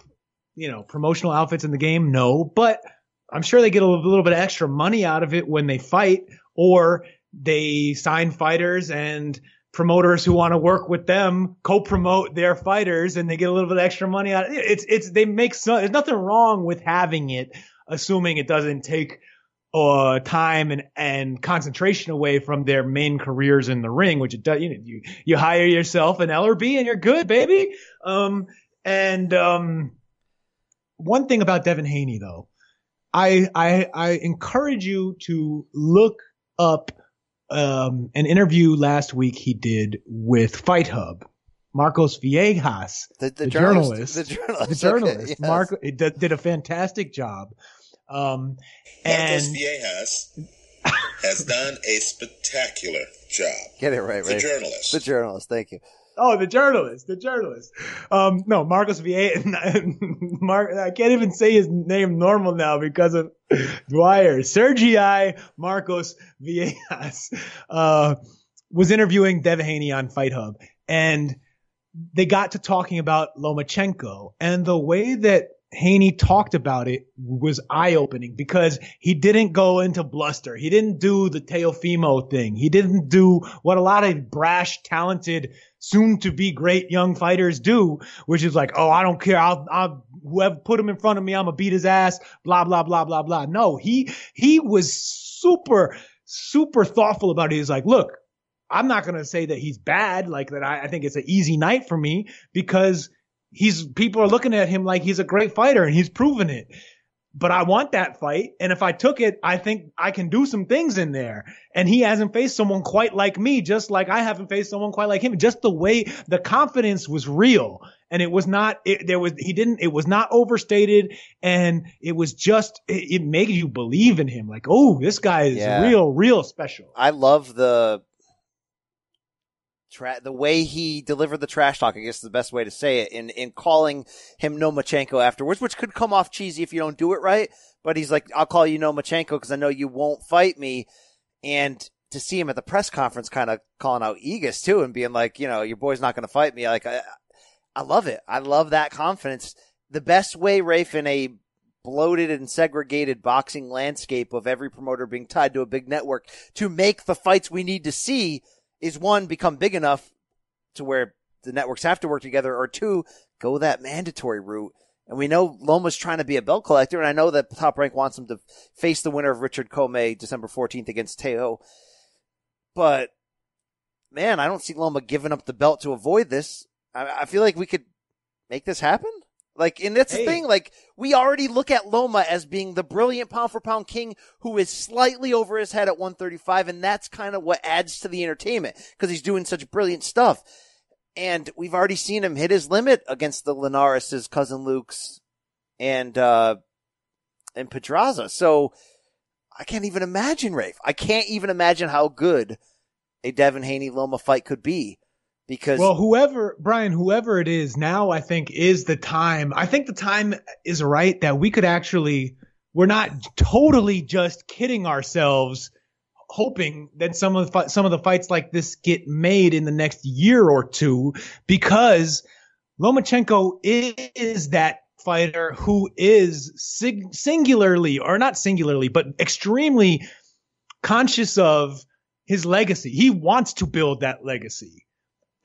you know promotional outfits in the game? No, but I'm sure they get a little, little bit of extra money out of it when they fight or they sign fighters and promoters who want to work with them co-promote their fighters and they get a little bit extra money out of it. It's, it's, they make so, there's nothing wrong with having it, assuming it doesn't take uh, time and, and concentration away from their main careers in the ring, which it does, you know, you, you hire yourself an LRB and you're good, baby. Um, and, um, one thing about Devin Haney though, I, I, I encourage you to look up, um, an interview last week he did with Fight Hub. Marcos Viejas, The, the, the journalist, journalist, The journalist. the journalist, okay, yes. Marco did, did a fantastic job. Um, Marcos and Viejas has done a spectacular job. Get it right, The journalist. The journalist. Thank you. Oh, the journalist, the journalist. Um, no, Marcos Viejas. Mar- I can't even say his name normal now because of Dwyer. Sergii Marcos Viejas uh, was interviewing Dev Haney on Fight Hub, and they got to talking about Lomachenko and the way that Haney talked about it was eye opening because he didn't go into bluster. He didn't do the Teofimo thing. He didn't do what a lot of brash, talented, soon to be great young fighters do, which is like, oh, I don't care. I'll, I'll, whoever put him in front of me, I'm gonna beat his ass, blah, blah, blah, blah, blah. No, he, he was super, super thoughtful about it. He's like, look, I'm not to say that he's bad, like that. I, I think it's an easy night for me because he's people are looking at him like he's a great fighter and he's proven it. But I want that fight. And if I took it, I think I can do some things in there. And he hasn't faced someone quite like me, just like I haven't faced someone quite like him. Just the way the confidence was real. And it was not, it, there was, he didn't, it was not overstated. And it was just, it, it made you believe in him. Like, oh, this guy is Yeah. real, real special. I love the tra- the way he delivered the trash talk. I guess is the best way to say it in in calling him Nomachenko afterwards, which could come off cheesy if you don't do it right. But he's like, "I'll call you Nomachenko because I know you won't fight me." And to see him at the press conference, kind of calling out Egis too, and being like, "You know, your boy's not going to fight me." Like, I, I love it. I love that confidence. The best way, Rafe, in a bloated and segregated boxing landscape of every promoter being tied to a big network to make the fights we need to see is one, become big enough to where the networks have to work together, or two, go that mandatory route. And we know Loma's trying to be a belt collector, and I know that Top Rank wants him to face the winner of Richard Commey December 14th against Teo. But, man, I don't see Loma giving up the belt to avoid this. I, I feel like we could make this happen. Like, and that's Hey. the thing, like, we already look at Loma as being the brilliant pound for pound king who is slightly over his head at 135, and that's kind of what adds to the entertainment, because he's doing such brilliant stuff. And we've already seen him hit his limit against the Linares' cousin Luke's and, uh, and Pedraza. So I can't even imagine, Rafe. I can't even imagine how good a Devin Haney Loma fight could be because Well, whoever, Brian, whoever it is now, I think is the time. I think the time is right that we could actually, we're not totally just kidding ourselves, hoping that some of the, some of the fights like this get made in the next year or two, because Lomachenko is that fighter who is sig- singularly, or not singularly, but extremely conscious of his legacy. He wants to build that legacy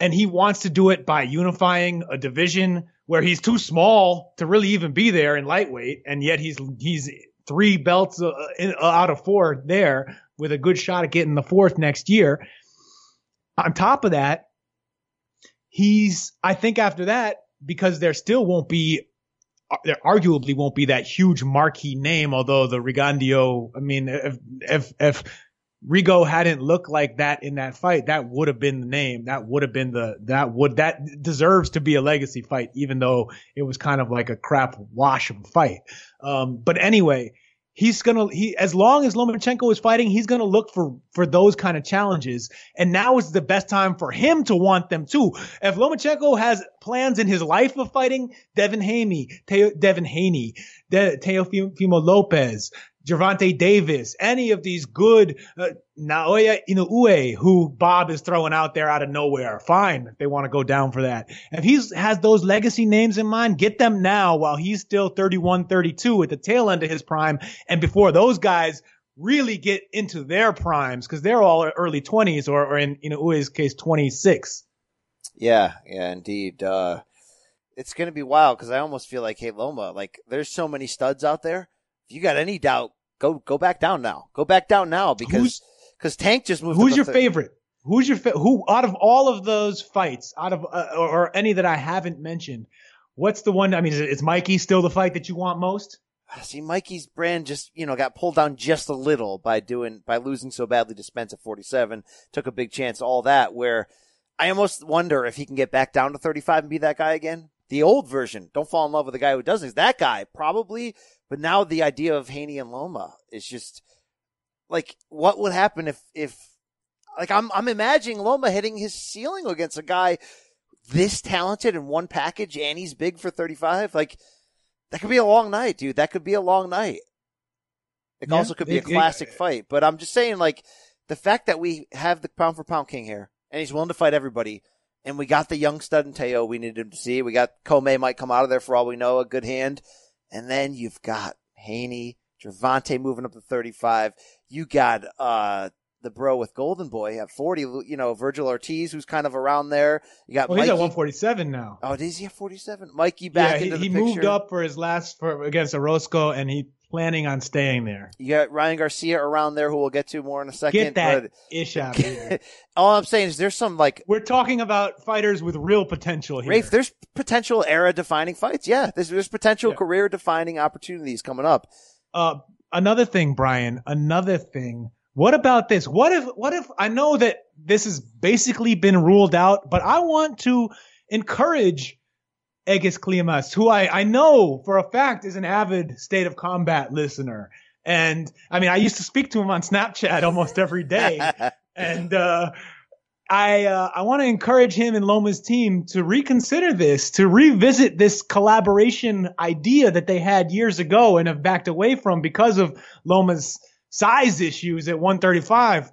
and he wants to do it by unifying a division where he's too small to really even be there in lightweight, and yet he's he's three belts uh, uh, out of four there with a good shot at getting the fourth next year. On top of that, he's I think after that because there still won't be there arguably won't be that huge marquee name, although the Rigondeaux, I mean, if if if Rigo hadn't looked like that in that fight, that would have been the name. That would have been the that would that deserves to be a legacy fight, even though it was kind of like a crap wash of a fight. Um, but anyway, he's gonna he as long as Lomachenko is fighting, he's gonna look for for those kind of challenges. And now is the best time for him to want them too. If Lomachenko has plans in his life of fighting Devin Haney, Teo, Devin Haney, De, Teofimo Lopez, Gervonta Davis, any of these good uh, Naoya Inoue, who Bob is throwing out there out of nowhere. Fine, if they want to go down for that. If he has those legacy names in mind, get them now while he's still 31, 32 at the tail end of his prime, and before those guys really get into their primes because they're all early 20s or, or in Inoue's case 26. Yeah, yeah, indeed. Uh, it's going to be wild because I almost feel like, hey, Loma, like there's so many studs out there. If you got any doubt, go go back down now. Go back down now because because Tank just moved. Who's your third- favorite? Who's your fa- who out of all of those fights, out of uh, or, or any that I haven't mentioned? What's the one? I mean, is, is Mikey still the fight that you want most? See, Mikey's brand just you know got pulled down just a little by doing by losing so badly to Spence at 47. Took a big chance, all that. Where I almost wonder if he can get back down to 35 and be that guy again. The old version. Don't fall in love with the guy who does this. That guy probably. But now the idea of Haney and Loma is just like what would happen if if like I'm I'm imagining Loma hitting his ceiling against a guy this talented in one package and he's big for 35. Like that could be a long night, dude. That could be a long night. It Yeah, also could be a it- it- classic uh, fight, but I'm just saying, like, the fact that we have the pound for pound king here and he's willing to fight everybody, and we got the young stud in Teo we needed to see. We got Commey might come out of there for all we know, a good hand. And then you've got Haney, Gervonta moving up to 35. You got, uh, the bro with Golden Boy at 40, you know, Vergil Ortiz, who's kind of around there. You got Well, he's Mikey. at 147 now. Oh, is he at 47? Mikey back yeah, he, into the he picture. moved up for his last for against Orozco, and he planning on staying there. You got Ryan Garcia around there, who we'll get to more in a second. Get that but ish out of here. all I'm saying is there's some like We're talking about fighters with real potential here. Rafe, there's potential era defining fights. Yeah, there's, there's potential Yeah. career defining opportunities coming up. uh, another thing, Brian. Another thing. What about this? What if? What if? I know that this has basically been ruled out, but I want to encourage Egis Klimas, who I I know for a fact is an avid State of Combat listener. And I mean, I used to speak to him on Snapchat almost every day. and uh, I uh, I want to encourage him and Loma's team to reconsider this, to revisit this collaboration idea that they had years ago and have backed away from because of Loma's size issues at 135.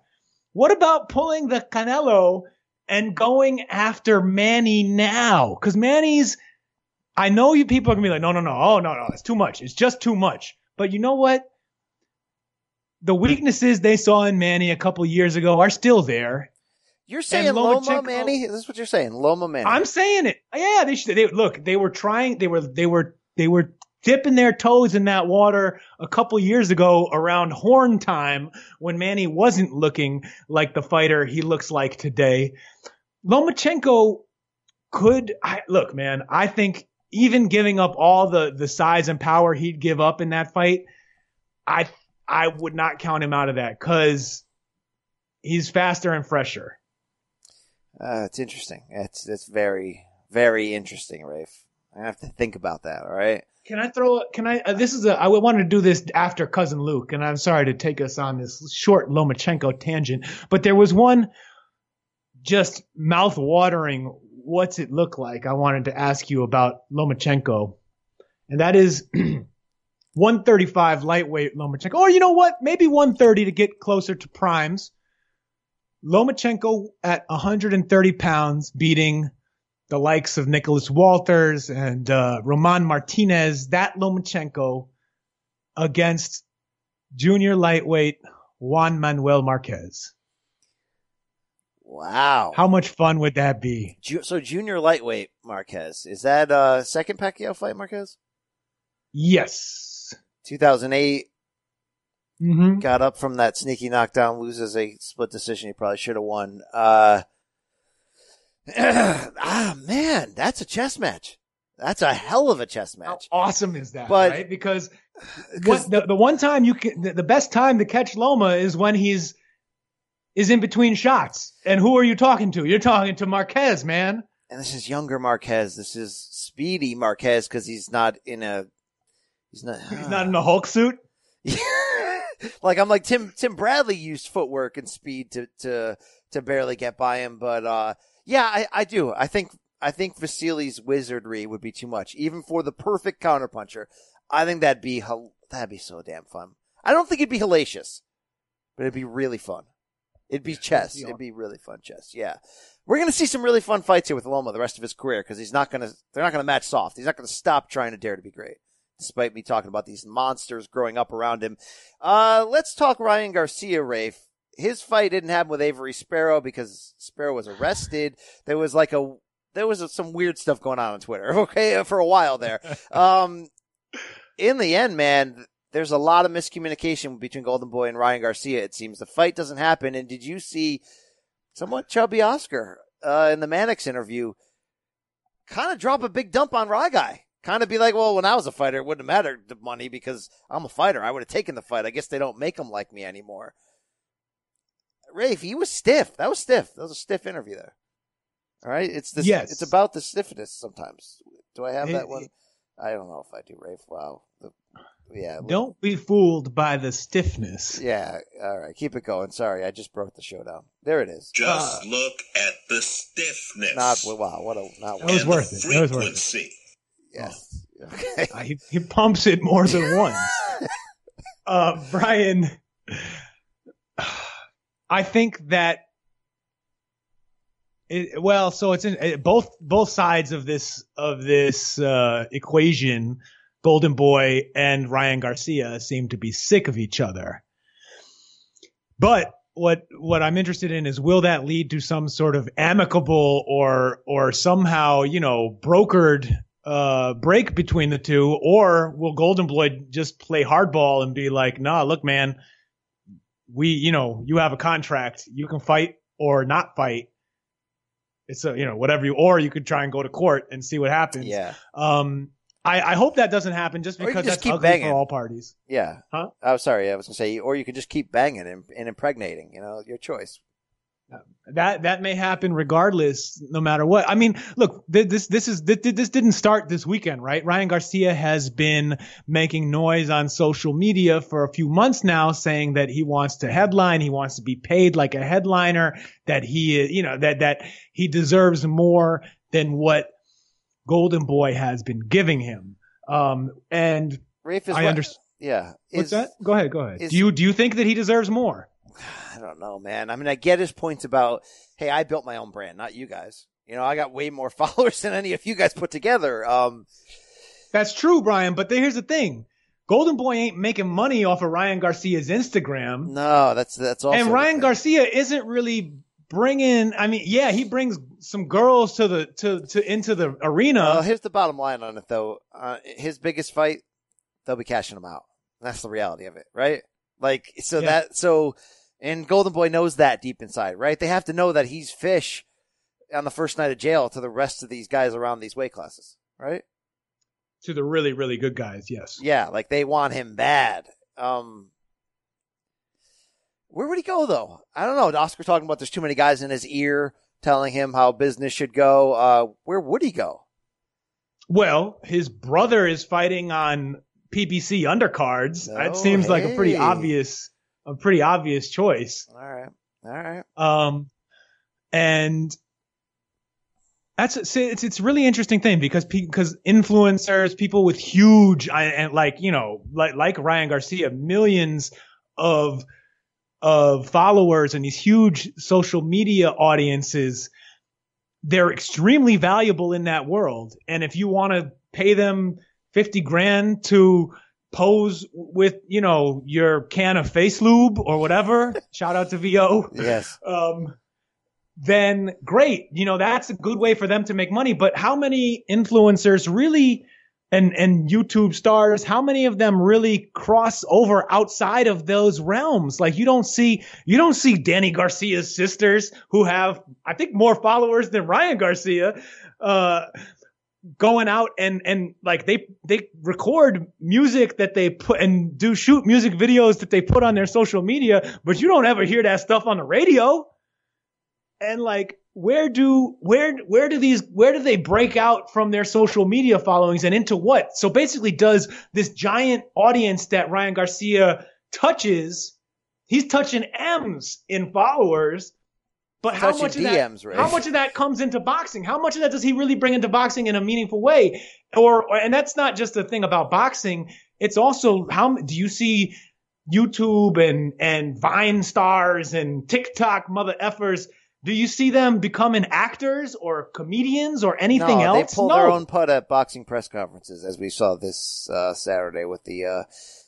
What about pulling the Canelo and going after Manny now? Because Manny's, I know you people are gonna be like, no, no, no, oh no, no, it's too much. It's just too much. But you know what? The weaknesses they saw in Manny a couple years ago are still there. You're saying Lomachenko- Loma Manny? This is this what you're saying? Loma Manny. I'm saying it. Yeah, they should. They, look, they were trying. They were. They were. They were dipping their toes in that water a couple years ago around horn time when Manny wasn't looking like the fighter he looks like today. Lomachenko could. I, look, man. I think even giving up all the the size and power he'd give up in that fight, I I would not count him out of that because he's faster and fresher. Uh, it's interesting. It's it's very very interesting, Rafe. I have to think about that. All right. Can I throw? Can I? Uh, this is a. I wanted to do this after cousin Luke, and I'm sorry to take us on this short Lomachenko tangent, but there was one just mouth-watering. What's it look like? I wanted to ask you about Lomachenko, and that is 135 lightweight Lomachenko, or you know what? Maybe 130 to get closer to primes. Lomachenko at 130 pounds, beating the likes of Nicholas Walters and uh, Roman Martinez, that Lomachenko against junior lightweight Juan Manuel Marquez. Wow. How much fun would that be? Ju- so junior lightweight Marquez is that uh second Pacquiao fight Marquez? Yes. 2008 hmm got up from that sneaky knockdown, loses a split decision. He probably should have won. Uh, ah man, that's a chess match. That's a hell of a chess match. How awesome is that, But- right? Because 'Cause- what, the, the one time you can, the best time to catch Loma is when he's is in between shots. And who are you talking to? You're talking to Marquez, man. and this is younger Marquez. This is speedy Marquez because he's not in a. He's not. He's not in a Hulk suit. like I'm like Tim Tim Bradley used footwork and speed to to to barely get by him, but uh yeah, I, I do. I think I think Vasili's wizardry would be too much, even for the perfect counterpuncher. I think that'd be that'd be so damn fun. I don't think it'd be hellacious, but it'd be really fun. It'd be chess. It'd be really fun chess. Yeah. We're going to see some really fun fights here with Loma the rest of his career because he's not going to, they're not going to match soft. He's not going to stop trying to dare to be great, despite me talking about these monsters growing up around him. Uh, let's talk Ryan Garcia, Rafe. His fight didn't happen with Avery Sparrow because Sparrow was arrested. There was like a, there was some weird stuff going on on Twitter, okay, for a while there. Um, in the end, man, there's a lot of miscommunication between Golden Boy and Ryan Garcia. It seems the fight doesn't happen. And did you see somewhat chubby Oscar uh, in the Mannix interview kind of drop a big dump on Rye Guy? Kind of be like, well, when I was a fighter, it wouldn't have mattered the money because I'm a fighter. I would have taken the fight. I guess they don't make them like me anymore. Rafe, he was stiff. That was stiff. That was a stiff interview there. All right, it's this. Yes. It's about the stiffness sometimes. Do I have that one? I don't know if I do, Rafe. Wow. The, yeah. Don't be fooled by the stiffness. Yeah. All right. Keep it going. Sorry, I just broke the show down. There it is. Just look at the stiffness. Not wow. What a not. That was worth the it. That was worth it. frequency. Yes. Okay. Uh, he, he pumps it more than once. uh, Brian, I think that it, well, so it's in it, both both sides of this of this uh, equation. Golden Boy and Ryan Garcia seem to be sick of each other. But what what I'm interested in is will that lead to some sort of amicable or or somehow you know brokered uh, break between the two, or will Golden Boy just play hardball and be like, nah, look, man, we you know you have a contract, you can fight or not fight. It's a you know whatever you or you could try and go to court and see what happens. Yeah. Um, I, I hope that doesn't happen just because just that's keep ugly banging. for all parties. Yeah. Huh? Oh, sorry. I was gonna say, or you could just keep banging and, and impregnating. You know, your choice. That that may happen regardless, no matter what. I mean, look, this this is th- th- this didn't start this weekend, right? Ryan Garcia has been making noise on social media for a few months now, saying that he wants to headline, he wants to be paid like a headliner, that he, is you know, that that he deserves more than what Golden Boy has been giving him. Um, and Rafe is I understand. Yeah. What's Is- that? Go ahead, go ahead. is- do you do you think that he deserves more? I don't know, man. I mean, I get his points about, hey, I built my own brand, not you guys. You know, I got way more followers than any of you guys put together. Um, That's true, Brian. But here's the thing: Golden Boy ain't making money off of Ryan Garcia's Instagram, no, that's that's also and Ryan. Garcia isn't really bringing. I mean, yeah, he brings some girls to the to to into the arena. Well, here's the bottom line on it, though. Uh, his biggest fight, they'll be cashing him out. That's the reality of it, right? Like, so Yeah. that, so, and Golden Boy knows that deep inside, right? They have to know that he's fish on the first night of jail to the rest of these guys around these weight classes, right? to the really really good guys, yes. Yeah, like they want him bad. Um, where would he go though? I don't know. Oscar talking about there's too many guys in his ear telling him how business should go. Uh, where would he go? Well, his brother is fighting on PBC undercards. Oh, that seems like a pretty obvious a pretty obvious choice. All right, all right. Um, and that's see, it's it's a really interesting thing because because influencers, people with huge I- and like you know like like Ryan Garcia, millions of of followers and these huge social media audiences, they're extremely valuable in that world. And if you want to pay them fifty grand to pose with you know your can of face lube or whatever, shout out to VO Yes. um, then great. You know, that's a good way for them to make money. But how many influencers really and, and YouTube stars, how many of them really cross over outside of those realms? Like you don't see, you don't see Danny Garcia's sisters who have, I think, more followers than Ryan Garcia, uh, going out and and like they they record music that they put and do shoot music videos that they put on their social media but you don't ever hear that stuff on the radio and like where do where where do these where do they break out from their social media followings and into what so basically does this giant audience that Ryan Garcia touches he's touching M's in followers but how much of that, right? how much of that comes into boxing? How much of that does he really bring into boxing in a meaningful way? Or, or and that's not just a thing about boxing. It's also how do you see YouTube and and Vine stars and TikTok mother effers? Do you see them becoming actors or comedians or anything no, else? they pull no. their own putt at boxing press conferences, as we saw this uh, Saturday with the uh,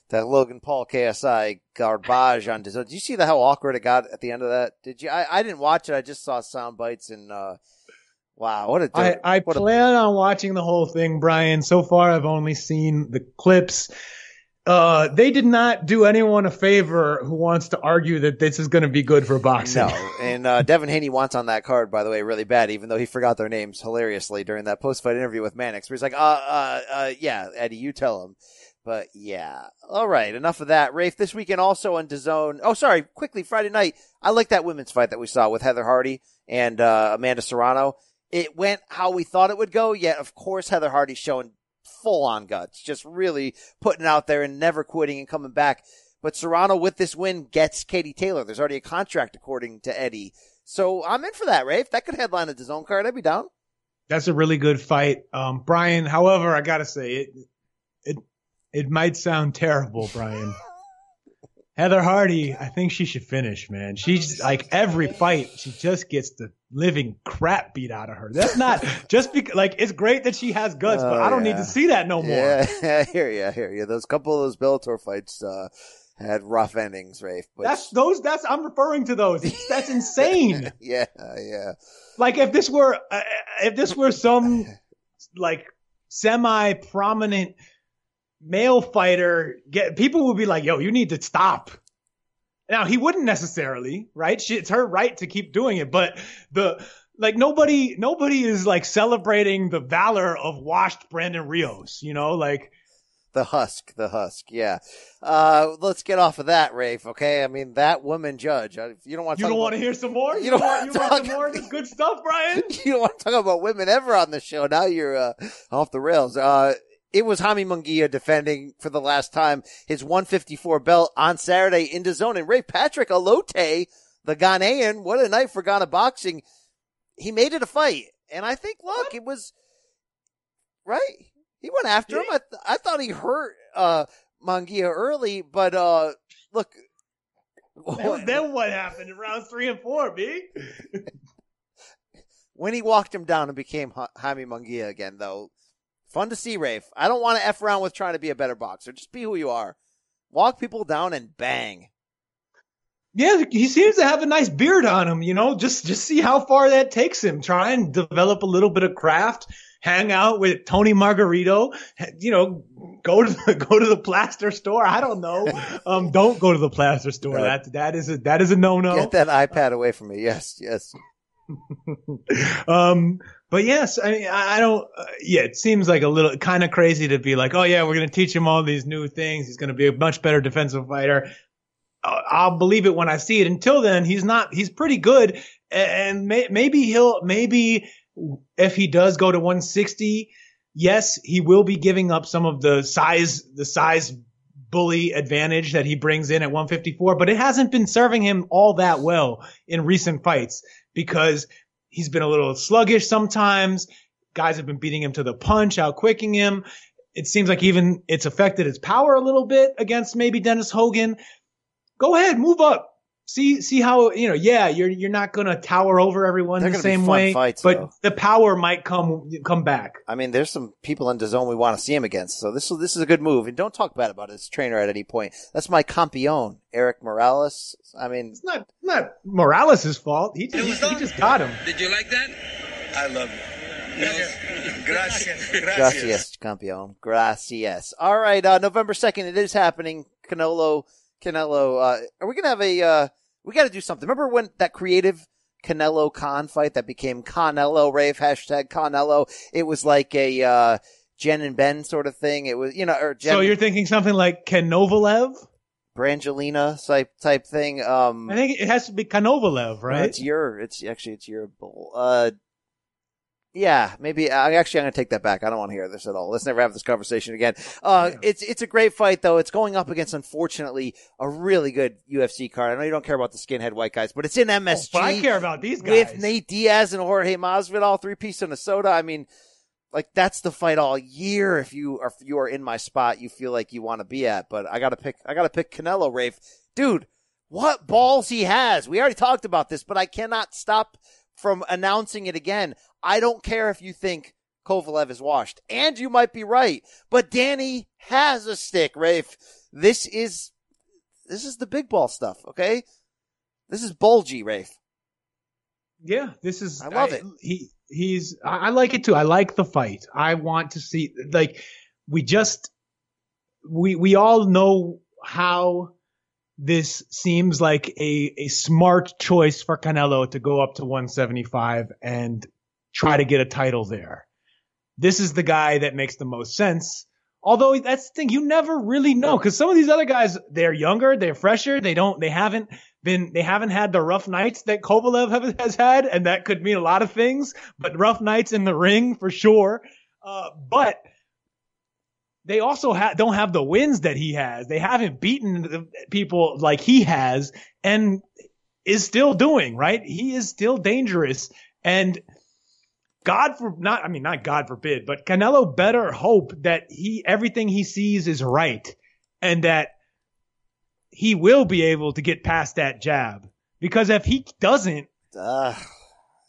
that Logan Paul KSI garbage on. Did you see the how awkward it got at the end of that? Did you? I, I didn't watch it. I just saw sound bites and uh, wow, what a I, I what a- plan on watching the whole thing, Brian. So far, I've only seen the clips. Uh, they did not do anyone a favor who wants to argue that this is going to be good for boxing. No, and uh, Devin Haney wants on that card, by the way, really bad. Even though he forgot their names hilariously during that post-fight interview with Mannix, where he's like, "Uh, uh, uh, yeah, Eddie, you tell him." But yeah, all right, enough of that. Rafe, this weekend also on DAZN. Oh, sorry, quickly, Friday night. I like that women's fight that we saw with Heather Hardy and uh, Amanda Serrano. It went how we thought it would go. Yet, of course, Heather Hardy's showing full on guts, just really putting it out there and never quitting and coming back. But Serrano with this win gets Katie Taylor. There's already a contract according to Eddie. So I'm in for that, Rafe. That could headline a DAZN card. I'd be down. That's a really good fight, um, Brian. However, I gotta say it, it, it might sound terrible, Brian. Heather Hardy, I think she should finish, man. She's like every fight, she just gets the living crap beat out of her. That's not just because like it's great that she has guts, but Oh, I don't yeah. need to see that no more. Yeah, hear you. I hear. Those couple of those Bellator fights uh, had rough endings, Rafe. But That's those. That's I'm referring to those. That's insane. yeah, yeah. like if this were uh, if this were some like semi prominent male fighter, get people would be like, "Yo, you need to stop." Now he wouldn't necessarily, right? She, it's her right to keep doing it, but the like nobody nobody is like celebrating the valor of washed Brandon Rios, you know, like The husk, the husk. Yeah. Uh, let's get off of that, Rafe. Okay. I mean, that woman judge. uh, You don't want to. you don't want to hear some more. You You, don't don't wanna you want some talk- more of this good stuff, Brian? you don't want to talk about women ever on the show. Now you're uh, off the rails. Uh, it was Jaime Munguia defending for the last time his 154 belt on Saturday in the zone. And Ray Patrick Allotey, the Ghanaian, what a night for Ghana boxing. He made it a fight. And I think, look, it was, right? He went after him. I, th- I thought he hurt, uh, Munguia early, but, uh, look. Then, then what happened in rounds three and four, B? when he walked him down and became Ha- Jaime Munguia again, though, fun to see, Rafe. I don't want to F around with trying to be a better boxer. Just be who you are. Walk people down and bang. Yeah, he seems to have a nice beard on him, you know. Just just see how far that takes him. Try and develop a little bit of craft. Hang out with Tony Margarito. You know, go to the, go to the plaster store. I don't know. Um, don't go to the plaster store. That that is a that is a no no. Get that iPad away from me. Yes, yes. um, but yes, I mean, I, don't. Uh, yeah, it seems like a little kind of crazy to be like, oh yeah, we're gonna teach him all these new things. He's gonna be a much better defensive fighter. I'll, I'll believe it when I see it. Until then, he's not. He's pretty good, and may, maybe he'll maybe if he does go to 160, yes, he will be giving up some of the size the size bully advantage that he brings in at 154, but it hasn't been serving him all that well in recent fights because he's been a little sluggish sometimes. Guys have been beating him to the punch, outquicking him. It seems like even it's affected his power a little bit against maybe Dennis Hogan. Go ahead, move up. See, see how, you know, yeah, you're, you're not going to tower over everyone They're the gonna be same fun way, fights, but though. the power might come, come back. I mean, there's some people in the zone we want to see him against. So this is this is a good move. And don't talk bad about his trainer at any point. That's my campeon, Erik Morales. I mean, It's not, not Morales' fault. He just, he just got him. Did you like that? I love you. Gracias. Gracias. Gracias, campeón. Gracias. All right, uh, November 2nd, it is happening. Canelo, Canelo, uh, are we going to have a, uh, we got to do something. Remember when that creative Canelo Khan fight that became Canelo Rave, hashtag Canelo? It was like a, uh, Jen and Ben sort of thing. It was, you know, or Jen, So you're thinking something like Kanovalev? Brangelina type, type thing. Um, I think it has to be Kanovalev, no, right? it's your, it's actually, it's your bull. Uh, yeah, maybe. I actually, I'm gonna take that back. I don't want to hear this at all. Let's never have this conversation again. Uh, it's it's a great fight though. It's going up against, unfortunately, a really good UFC card. I know you don't care about the skinhead white guys, but it's in MSG Oh, but I care about these guys. with Nate Diaz and Jorge Masvidal, three piece of soda. I mean, like that's the fight all year. If you are if you are in my spot, you feel like you want to be at. But I gotta pick. I gotta pick Canelo, Rafe, dude. What balls he has. We already talked about this, but I cannot stop from announcing it again. I don't care if you think Kovalev is washed, and you might be right. But Danny has a stick, Rafe. This is this is the big ball stuff. Okay, this is bulgy, Rafe. Yeah, this is. I love it. He he's. I I like it too. I like the fight. I want to see like we just we we all know how this seems like a a smart choice for Canelo to go up to 175 and try to get a title there. This is the guy that makes the most sense. Although that's the thing, you never really know because some of these other guys, they're younger, they're fresher, they don't, they haven't been, they haven't had the rough nights that Kovalev have, has had, and that could mean a lot of things. But rough nights in the ring for sure. Uh, but they also ha- don't have the wins that he has. They haven't beaten the people like he has, and is still doing right. He is still dangerous, and God for not, I mean, not God forbid, but Canelo better hope that he, everything he sees is right and that he will be able to get past that jab. Because if he doesn't, Uh,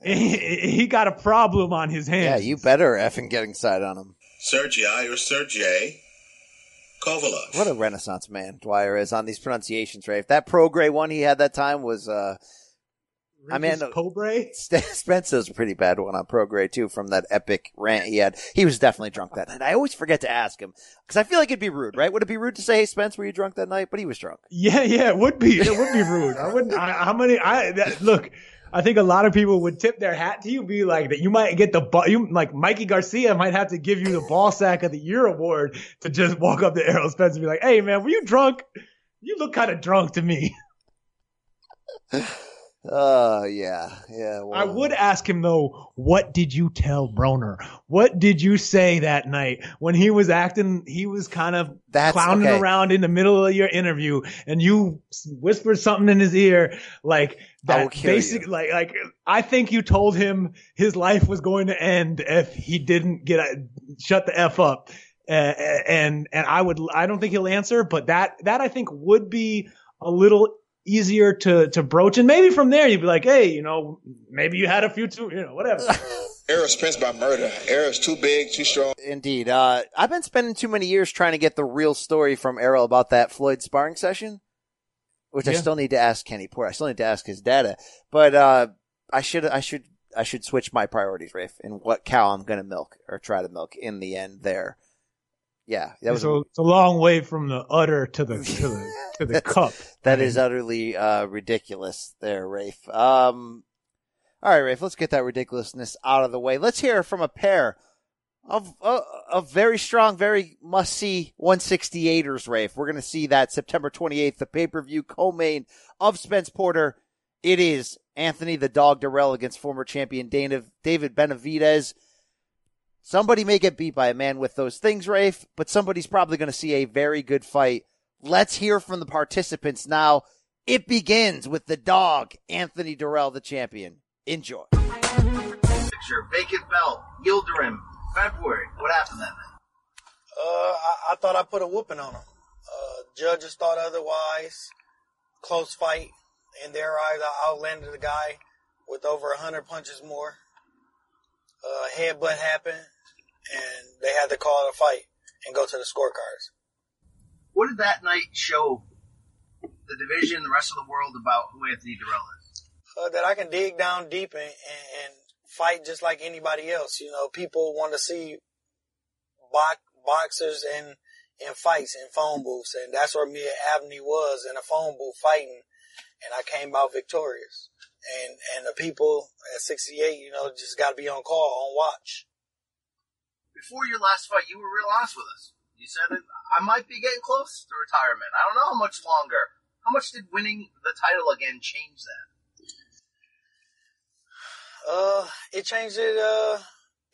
he, he got a problem on his hands. yeah, you better effing getting side on him. Sergei or Sergey Kovalov. What a renaissance man Dwyer is on these pronunciations, right? If that pro grade one he had that time was, uh, I mean, Regis Cobre. St- Spencer's a pretty bad one on pro grade too from that epic rant he had. He was definitely drunk that night. I always forget to ask him because I feel like it'd be rude, right? Would it be rude to say, "Hey, Spence, were you drunk that night?" But he was drunk. Yeah, yeah, it would be. It would be rude. I wouldn't. I, how many? I that, look. I think a lot of people would tip their hat to you, be like that. You might get the ball. You like Mikey Garcia might have to give you the ball sack of the year award to just walk up to Errol Spence and be like, "Hey, man, were you drunk? You look kind of drunk to me." Oh yeah, yeah. Well, I would ask him though, what did you tell Broner? What did you say that night when he was acting? He was kind of That's- clowning okay. around in the middle of your interview, and you whispered something in his ear, like that. Basic, you. like, like I think you told him his life was going to end if he didn't get shut the f up. Uh, and and I would I don't think he'll answer, but that that I think would be a little easier to to broach, and maybe from there you'd be like, hey, you know, maybe you had a few too, you know, whatever. Errol Spence by murder. Errol's too big, too strong. Indeed. Uh, I've been spending too many years trying to get the real story from Errol about that Floyd sparring session, which I still need to ask Kenny Porter. I still need to ask his data, but uh, I should I should I should switch my priorities, Rafe, and what cow I'm going to milk or try to milk in the end. There. Yeah, that was it's, a, it's a long way from the udder to the to the to the cup. That is utterly uh, ridiculous there, Rafe. Um, all right, Rafe, let's get that ridiculousness out of the way. Let's hear from a pair of uh, of very strong, very must see 168ers, Rafe. We're going to see that September 28th, the pay per view co main of Spence Porter. It is Anthony the Dog Dirrell against former champion David Benavidez. Somebody may get beat by a man with those things, Rafe, but somebody's probably going to see a very good fight. Let's hear from the participants now. It begins with the dog, Anthony Dirrell, the champion. Enjoy. Picture, vacant belt, Yildirim, February. What happened that night? Uh, I, I thought I put a whooping on him. Uh, judges thought otherwise. Close fight. In their eyes, I outlanded the guy with over a hundred punches more. Uh, headbutt happened, and they had to call it a fight and go to the scorecards. What did that night show the division, the rest of the world about who Anthony Dirrell is? uh, that I can dig down deep and, and, and fight just like anybody else. You know, people want to see box, boxers and in fights in phone booths, and that's where me and Avni was in a phone booth fighting, and I came out victorious. And and the people at 68, you know, just got to be on call, on watch. Before your last fight, you were real honest with us. You said I might be getting close to retirement. I don't know how much longer. How much did winning the title again change that? Uh, it changed it. Uh,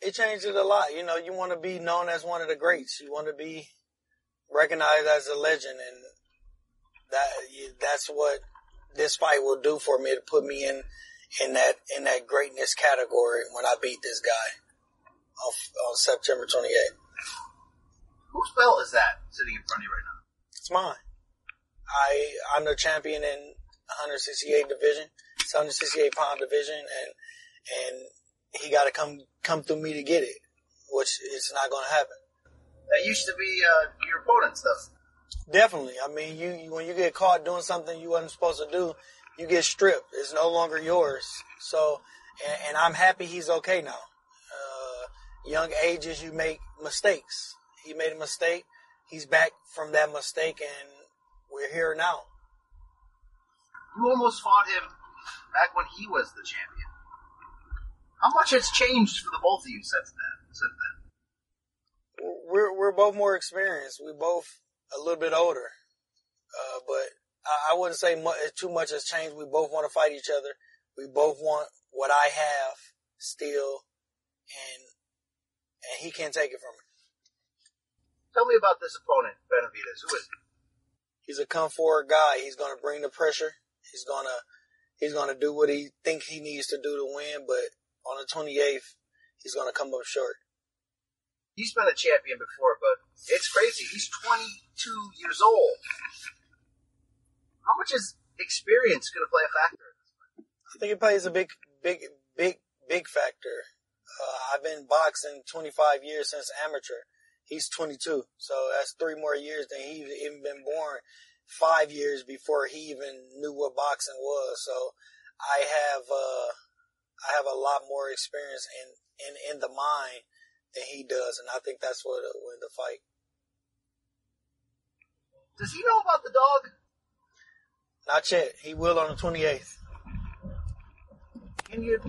it changed it a lot. You know, you want to be known as one of the greats. You want to be recognized as a legend, and that that's what this fight will do for me to put me in in that in that greatness category when I beat this guy on, on September 28th. Whose belt is that sitting in front of you right now? It's mine. I I'm the champion in 168 division. It's 168 pound division, and and he got to come come through me to get it, which is not going to happen. That used to be uh, your opponent's, though. Definitely. I mean, you, you when you get caught doing something you wasn't supposed to do, you get stripped. It's no longer yours. So, and, and I'm happy he's okay now. Uh, young ages, you make mistakes. He made a mistake. He's back from that mistake, and we're here now. You almost fought him back when he was the champion. How much has changed for the both of you since then? Since then? We're we're both more experienced. We're both a little bit older, uh, but I, I wouldn't say much, too much has changed. We both want to fight each other. We both want what I have still, and and he can't take it from me. Tell me about this opponent, Benavidez. Who is he? He's a come forward guy. He's going to bring the pressure. He's gonna he's gonna do what he thinks he needs to do to win. But on the 28th, he's gonna come up short. He's been a champion before, but it's crazy. He's 22 years old. How much is experience going to play a factor? I think it plays a big, big, big, big factor. Uh, I've been boxing 25 years since amateur. He's 22, so that's three more years than he even been born. Five years before he even knew what boxing was. So I have, uh, I have a lot more experience in, in, in the mind than he does, and I think that's what win the fight. Does he know about the dog? Not yet. He will on the 28th. Can you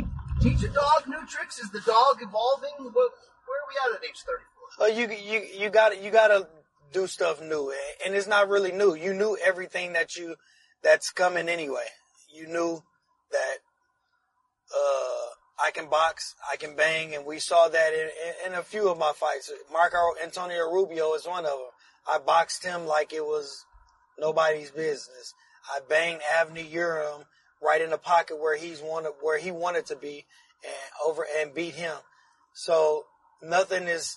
teach a dog new tricks? Is the dog evolving? What, where are we at at age 34? You you you got you got to do stuff new, and it's not really new. You knew everything that you that's coming anyway. You knew that uh, I can box, I can bang, and we saw that in, in, in a few of my fights. Marco Antonio Rubio is one of them. I boxed him like it was nobody's business. I banged Avni Urim right in the pocket where he's wanted, where he wanted to be, and over and beat him. So nothing is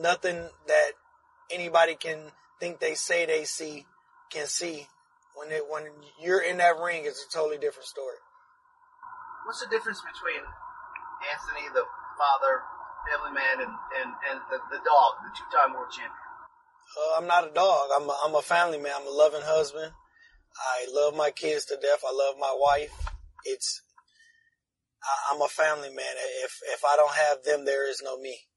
nothing that anybody can think they say they see can see when it when you're in that ring. It's a totally different story. What's the difference between Anthony, the father, family man, and and, and the, the dog, the two-time world champion? Uh, I'm not a dog. I'm a, I'm a family man. I'm a loving husband. I love my kids to death. I love my wife. It's I, I'm a family man. If if I don't have them, there is no me.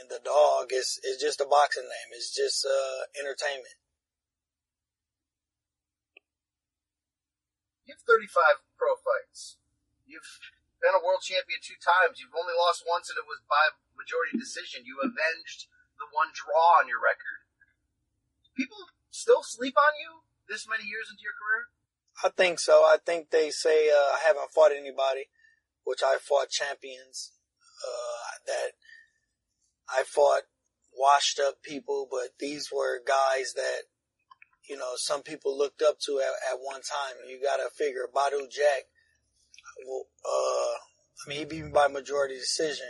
And the dog is is just a boxing name. It's just uh, entertainment. You have 35 pro fights. You've been a world champion two times. You've only lost once, and it was by majority decision. You avenged the one draw on your record. People still sleep on you this many years into your career? I think so. I think they say uh, I haven't fought anybody, which I fought champions. Uh, that I fought washed up people, but these were guys that you know some people looked up to at, at one time. You got to figure Badou Jack. Well, uh, I mean, he beat me by majority decision.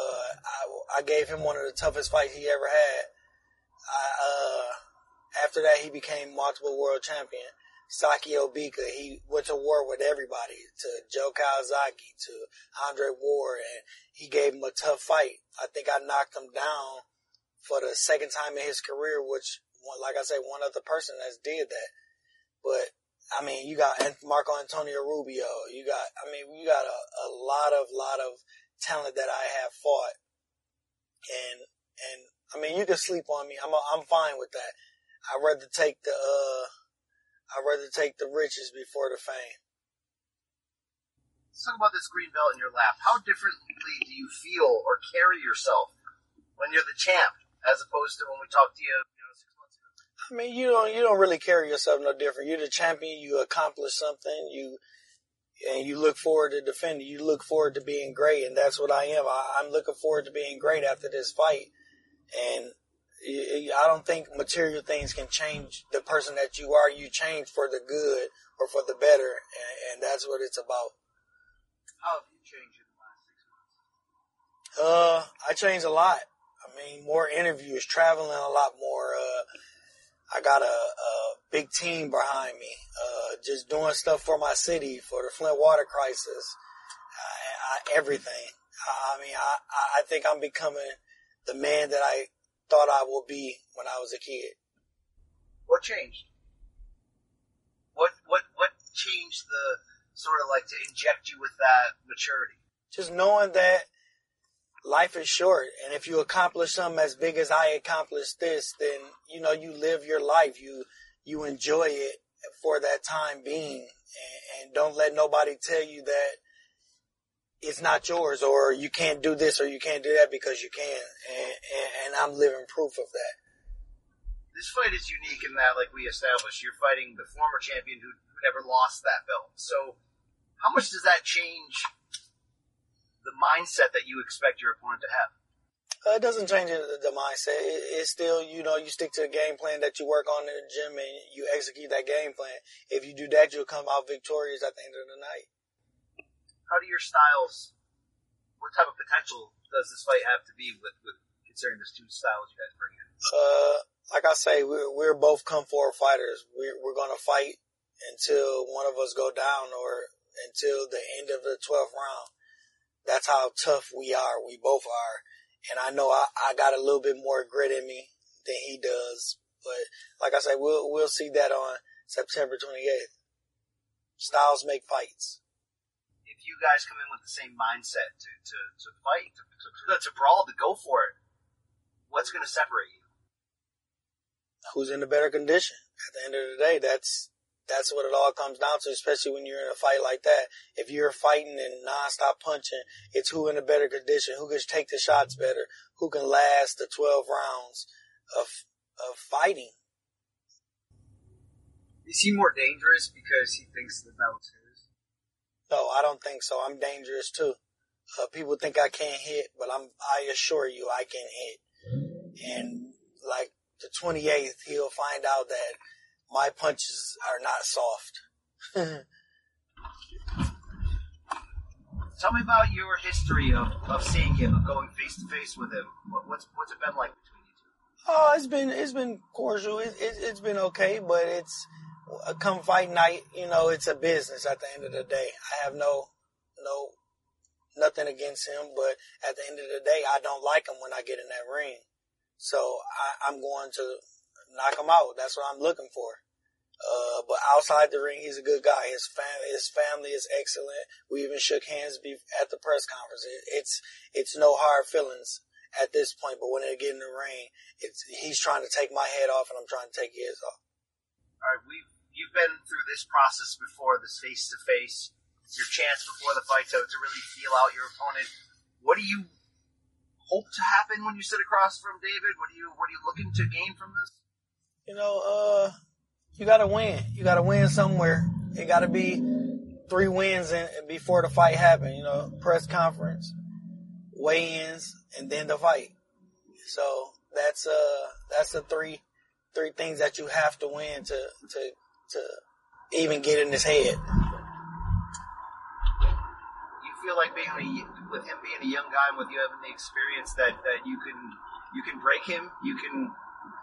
Uh, I, I gave him one of the toughest fights he ever had. I, uh, after that, he became multiple world champion. Sakio Bika, he went to war with everybody, to Joe Calzaghe, to Andre Ward, and he gave him a tough fight. I think I knocked him down for the second time in his career, which, like I said, one other person that's did that. But, I mean, you got Marco Antonio Rubio, you got, I mean, you got a, a lot of, lot of talent that I have fought. And, and, I mean, you can sleep on me. I'm, a, I'm fine with that. I'd rather take the, uh, I'd rather take the riches before the fame. Let's talk about this green belt in your lap. How differently do you feel or carry yourself when you're the champ as opposed to when we talked to you, you know, six months ago? I mean, you don't you don't really carry yourself no different. You're the champion. You accomplish something. You and you look forward to defending. You look forward to being great, and that's what I am. I, I'm looking forward to being great after this fight, and I don't think material things can change the person that you are. You change for the good or for the better, and, and that's what it's about. How have you changed in the last six months? Uh, I changed a lot. I mean, more interviews, traveling a lot more. Uh, I got a, a big team behind me. Uh, just doing stuff for my city, for the Flint water crisis, I, I, everything. I mean, I, I think I'm becoming the man that I thought I would be when I was a kid. What changed? What what what changed the sort of like to inject you with that maturity? Just knowing that life is short, and if you accomplish something as big as I accomplished this, then you know you live your life. You you enjoy it for that time being, and, and don't let nobody tell you that it's not yours or you can't do this or you can't do that because you can. And, and, and, I'm living proof of that. This fight is unique in that, like we established, you're fighting the former champion who, never lost that belt. So how much does that change the mindset that you expect your opponent to have? Uh, it doesn't change the, the mindset. It, it's still, you know, you stick to the game plan that you work on in the gym and you execute that game plan. If you do that, you'll come out victorious at the end of the night how do your styles? What type of potential does this fight have to be with, with considering there's two styles you guys bring in? Uh, like I say, we're, we're both come forward fighters. We're, we're going to fight until one of us go down or until the end of the 12th round. That's how tough we are. We both are. And I know I, I got a little bit more grit in me than he does. But like I say, we'll, we'll see that on September 28th. Styles make fights. You guys come in with the same mindset to, to, to fight, to, to, to brawl, to go for it, what's going to separate you? Who's in a better condition? At the end of the day, that's that's what it all comes down to, especially when you're in a fight like that. If you're fighting and nonstop punching, it's who in a better condition, who can take the shots better, who can last the 12 rounds of of fighting. Is he more dangerous because he thinks the belt's his? No, I don't think so. I'm dangerous too. Uh, people think I can't hit, but I'm. I assure you, I can hit. And like the 28th, he'll find out that my punches are not soft. Tell me about your history of, of seeing him, of going face to face with him. What, what's what's it been like between you two? Oh, it's been it's been cordial. It, it, it's been okay, but it's come fight night. You know, it's a business. At the end of the day, I have no no nothing against him, but at the end of the day, I don't like him when I get in that ring. So I, I'm going to knock him out. That's what I'm looking for. Uh, but outside the ring, he's a good guy. His family, his family is excellent. We even shook hands at the press conference. It, it's, it's no hard feelings at this point, but when they get in the ring, it's, he's trying to take my head off and I'm trying to take his off. All right. We, you've been through this process before, this face to face, your chance before the fight to, to really feel out your opponent. What do you hope to happen when you sit across from David? What are you, what are you looking to gain from this? You know, uh, you gotta win. You gotta win somewhere. It gotta be three wins in, before the fight happen. You know, press conference, weigh-ins, and then the fight. So that's uh that's the three three things that you have to win to to to even get in his head. You feel like being a, with him being a young guy and with you having the experience that that you can you can break him, you can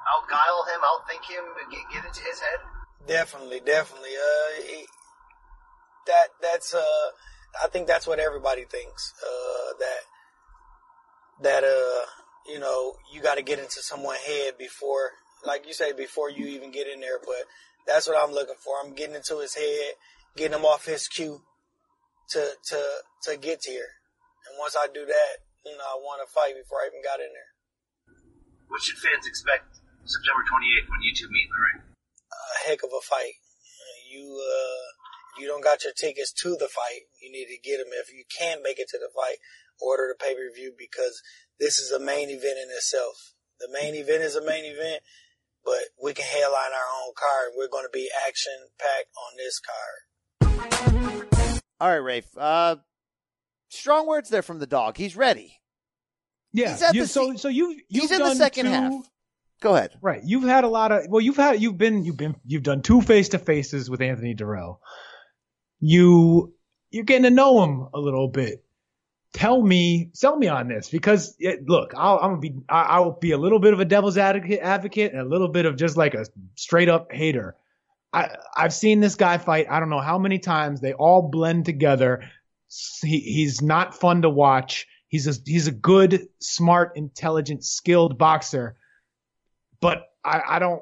outguile him, outthink him, and get, get into his head? Definitely, definitely. Uh, he, that that's uh, I think that's what everybody thinks. Uh, that that uh, you know, you got to get into someone's head before, like you say, before you even get in there. But that's what I'm looking for. I'm getting into his head, getting him off his cue to to to get here. And once I do that, you know, I want to fight before I even got in there. What should fans expect September 28th when you two meet in the ring? A heck of a fight. You, uh, you don't got your tickets to the fight, you need to get them. If you can't make it to the fight, order the pay per view because this is a main event in itself. The main event is a main event, but we can headline our own card. We're going to be action packed on this card. All right, Rafe. Uh, strong words there from the dog. He's ready. Yeah. He's at you- the so so you you've He's in the done second two- half. Go ahead. Right. You've had a lot of well, you've had you've been you've been you've done two face to faces with Anthony Dirrell. You you're getting to know him a little bit. Tell me, sell me on this because it, look, I'll, I'm gonna be I, I'll be a little bit of a devil's advocate, advocate and a little bit of just like a straight up hater. I I've seen this guy fight. I don't know how many times. They all blend together. He, he's not fun to watch. He's a he's a good, smart, intelligent, skilled boxer but I, I don't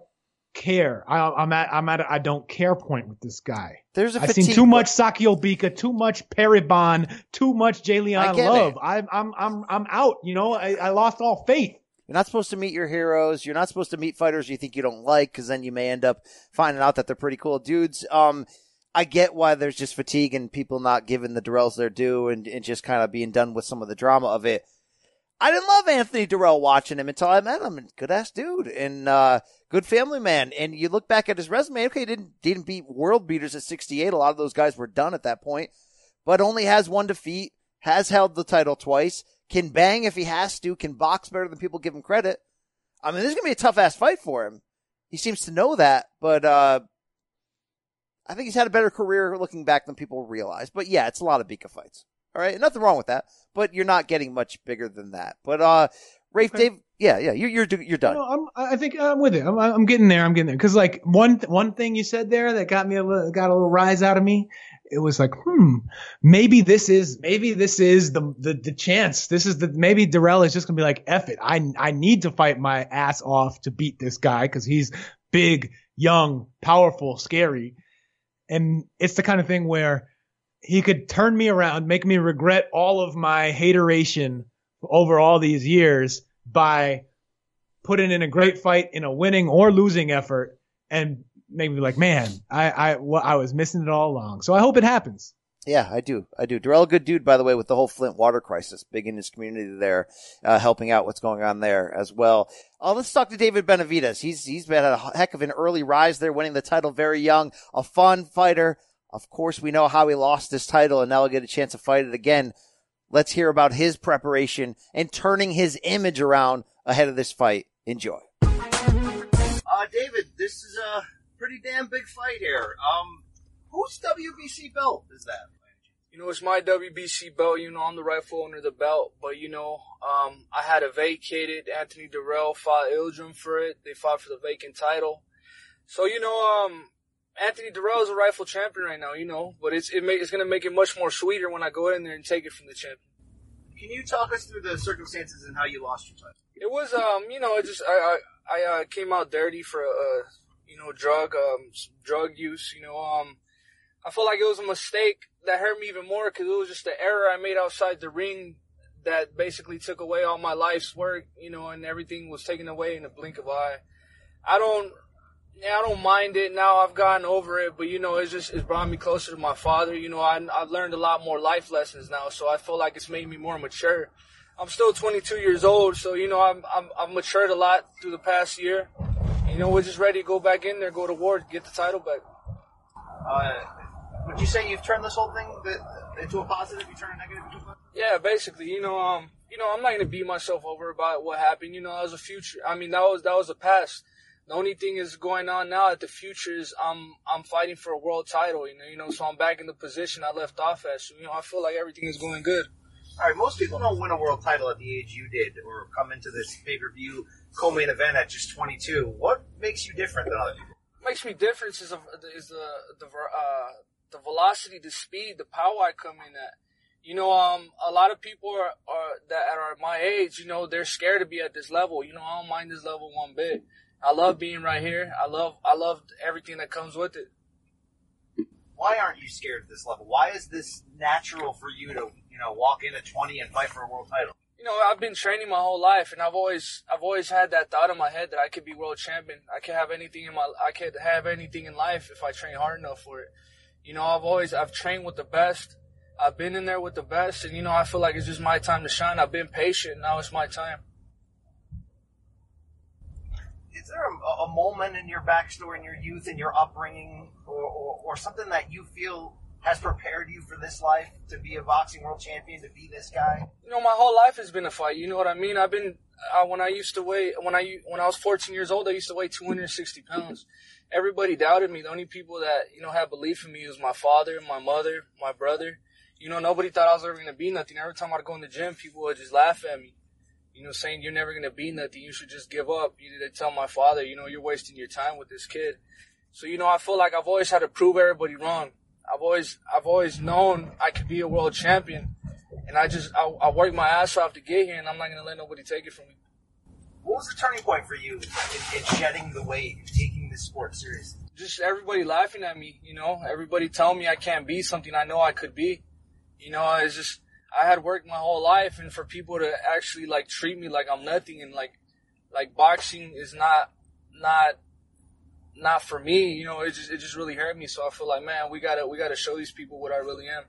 care. I, I'm at I'm at a I don't care point with this guy. There's a I've seen too much Sakio Bika, too much Perry Bond, too much J'Leon Love. it. I'm I'm I'm I'm out. You know, I, I lost all faith. You're not supposed to meet your heroes. You're not supposed to meet fighters you think you don't like because then you may end up finding out that they're pretty cool dudes. Um, I get why there's just fatigue and people not giving the Dirrells their due and, and just kind of being done with some of the drama of it. I didn't love Anthony Dirrell watching him until I met him. Good ass dude and uh, good family man. And you look back at his resume. Okay, he didn't didn't beat world beaters at 68. A lot of those guys were done at that point, but only has one defeat. Has held the title twice. Can bang if he has to. Can box better than people give him credit. I mean, this is gonna be a tough ass fight for him. He seems to know that, but uh, I think he's had a better career looking back than people realize. But yeah, it's a lot of Bika fights. All right, nothing wrong with that, but you're not getting much bigger than that. But uh, Rafe, Dave Yeah, yeah, you're you're you're done. No, I'm, I think I'm with it. I'm, I'm getting there. I'm getting there. Because like one one thing you said there that got me a little, got a little rise out of me. It was like, hmm, maybe this is maybe this is the the, the chance. This is the maybe Dirrell is just gonna be like, F it. I I need to fight my ass off to beat this guy because he's big, young, powerful, scary, and it's the kind of thing where he could turn me around, make me regret all of my hateration over all these years by putting in a great fight in a winning or losing effort and make me like, man, I, I, well, I was missing it all along. So I hope it happens. Yeah, I do. I do. Dirrell, good dude, by the way, with the whole Flint water crisis, big in his community there, uh, helping out what's going on there as well. Uh, let's talk to David Benavidez. He's, he's been a heck of an early rise there, winning the title very young, a fun fighter. Of course, we know how he lost this title and now he'll get a chance to fight it again. Let's hear about his preparation and turning his image around ahead of this fight. Enjoy. Uh, David, this is a pretty damn big fight here. Um, whose WBC belt is that? You know, it's my WBC belt. You know, I'm the rightful owner of the belt. But, you know, um, I had to vacate it. Anthony Dirrell fought Yildirim for it. They fought for the vacant title. So, you know, um, Anthony Dirrell is a rightful champion right now, you know, but it's, it make, it's going to make it much more sweeter when I go in there and take it from the champion. Can you talk us through the circumstances and how you lost your title? It was, um, you know, it just, I, I, I uh, came out dirty for, uh, you know, drug, um, drug use, you know, um, I felt like it was a mistake that hurt me even more because it was just the error I made outside the ring that basically took away all my life's work, you know, and everything was taken away in a blink of eye. I don't, yeah, I don't mind it now. I've gotten over it, but you know, it's just it's brought me closer to my father. You know, I I've learned a lot more life lessons now, so I feel like it's made me more mature. I'm still 22 years old, so you know, I'm, I'm I've matured a lot through the past year. You know, we're just ready to go back in there, go to war, get the title back. Uh, would you say you've turned this whole thing into a positive? You turn a negative into a positive? Yeah, basically, you know, um, you know, I'm not gonna beat myself over about what happened. You know, that was a future. I mean, that was that was the past. The only thing is going on now at the future is I'm I'm fighting for a world title. You know, you know, so I'm back in the position I left off at. So you know, I feel like everything is going good. All right, most people don't win a world title at the age you did, or come into this pay per view co-main event at just 22. What makes you different than other people? What makes me different is, a, is the the uh, the velocity, the speed, the power I come in at. You know, um, a lot of people are, are that are my age. You know, they're scared to be at this level. You know, I don't mind this level one bit. I love being right here. I love I love everything that comes with it. Why aren't you scared at this level? Why is this natural for you to you know walk in at 20 and fight for a world title? You know, I've been training my whole life, and I've always I've always had that thought in my head that I could be world champion. I could have anything in my I could have anything in life if I train hard enough for it. You know, I've always I've trained with the best. I've been in there with the best, and you know, I feel like it's just my time to shine. I've been patient. Now it's my time. Is there a, a moment in your backstory, in your youth, in your upbringing, or, or, or something that you feel has prepared you for this life to be a boxing world champion, to be this guy? You know, my whole life has been a fight. You know what I mean? I've been uh, when I used to weigh when I when I was 14 years old, I used to weigh 260 pounds. Everybody doubted me. The only people that you know had belief in me was my father, my mother, my brother. You know, nobody thought I was ever gonna be nothing. Every time I'd go in the gym, people would just laugh at me. You know, saying you're never gonna be nothing. You should just give up. You need to tell my father, you know, you're wasting your time with this kid. So you know, I feel like I've always had to prove everybody wrong. I've always I've always known I could be a world champion, and I just I, I worked my ass off to get here, and I'm not gonna let nobody take it from me. What was the turning point for you in, in shedding the weight, and taking this sport seriously? Just everybody laughing at me, you know, everybody telling me I can't be something I know I could be. You know, it's just I had worked my whole life, and for people to actually like treat me like I'm nothing, and like like boxing is not not not for me. You know, it just it just really hurt me. So I feel like, man, we gotta we gotta show these people what I really am.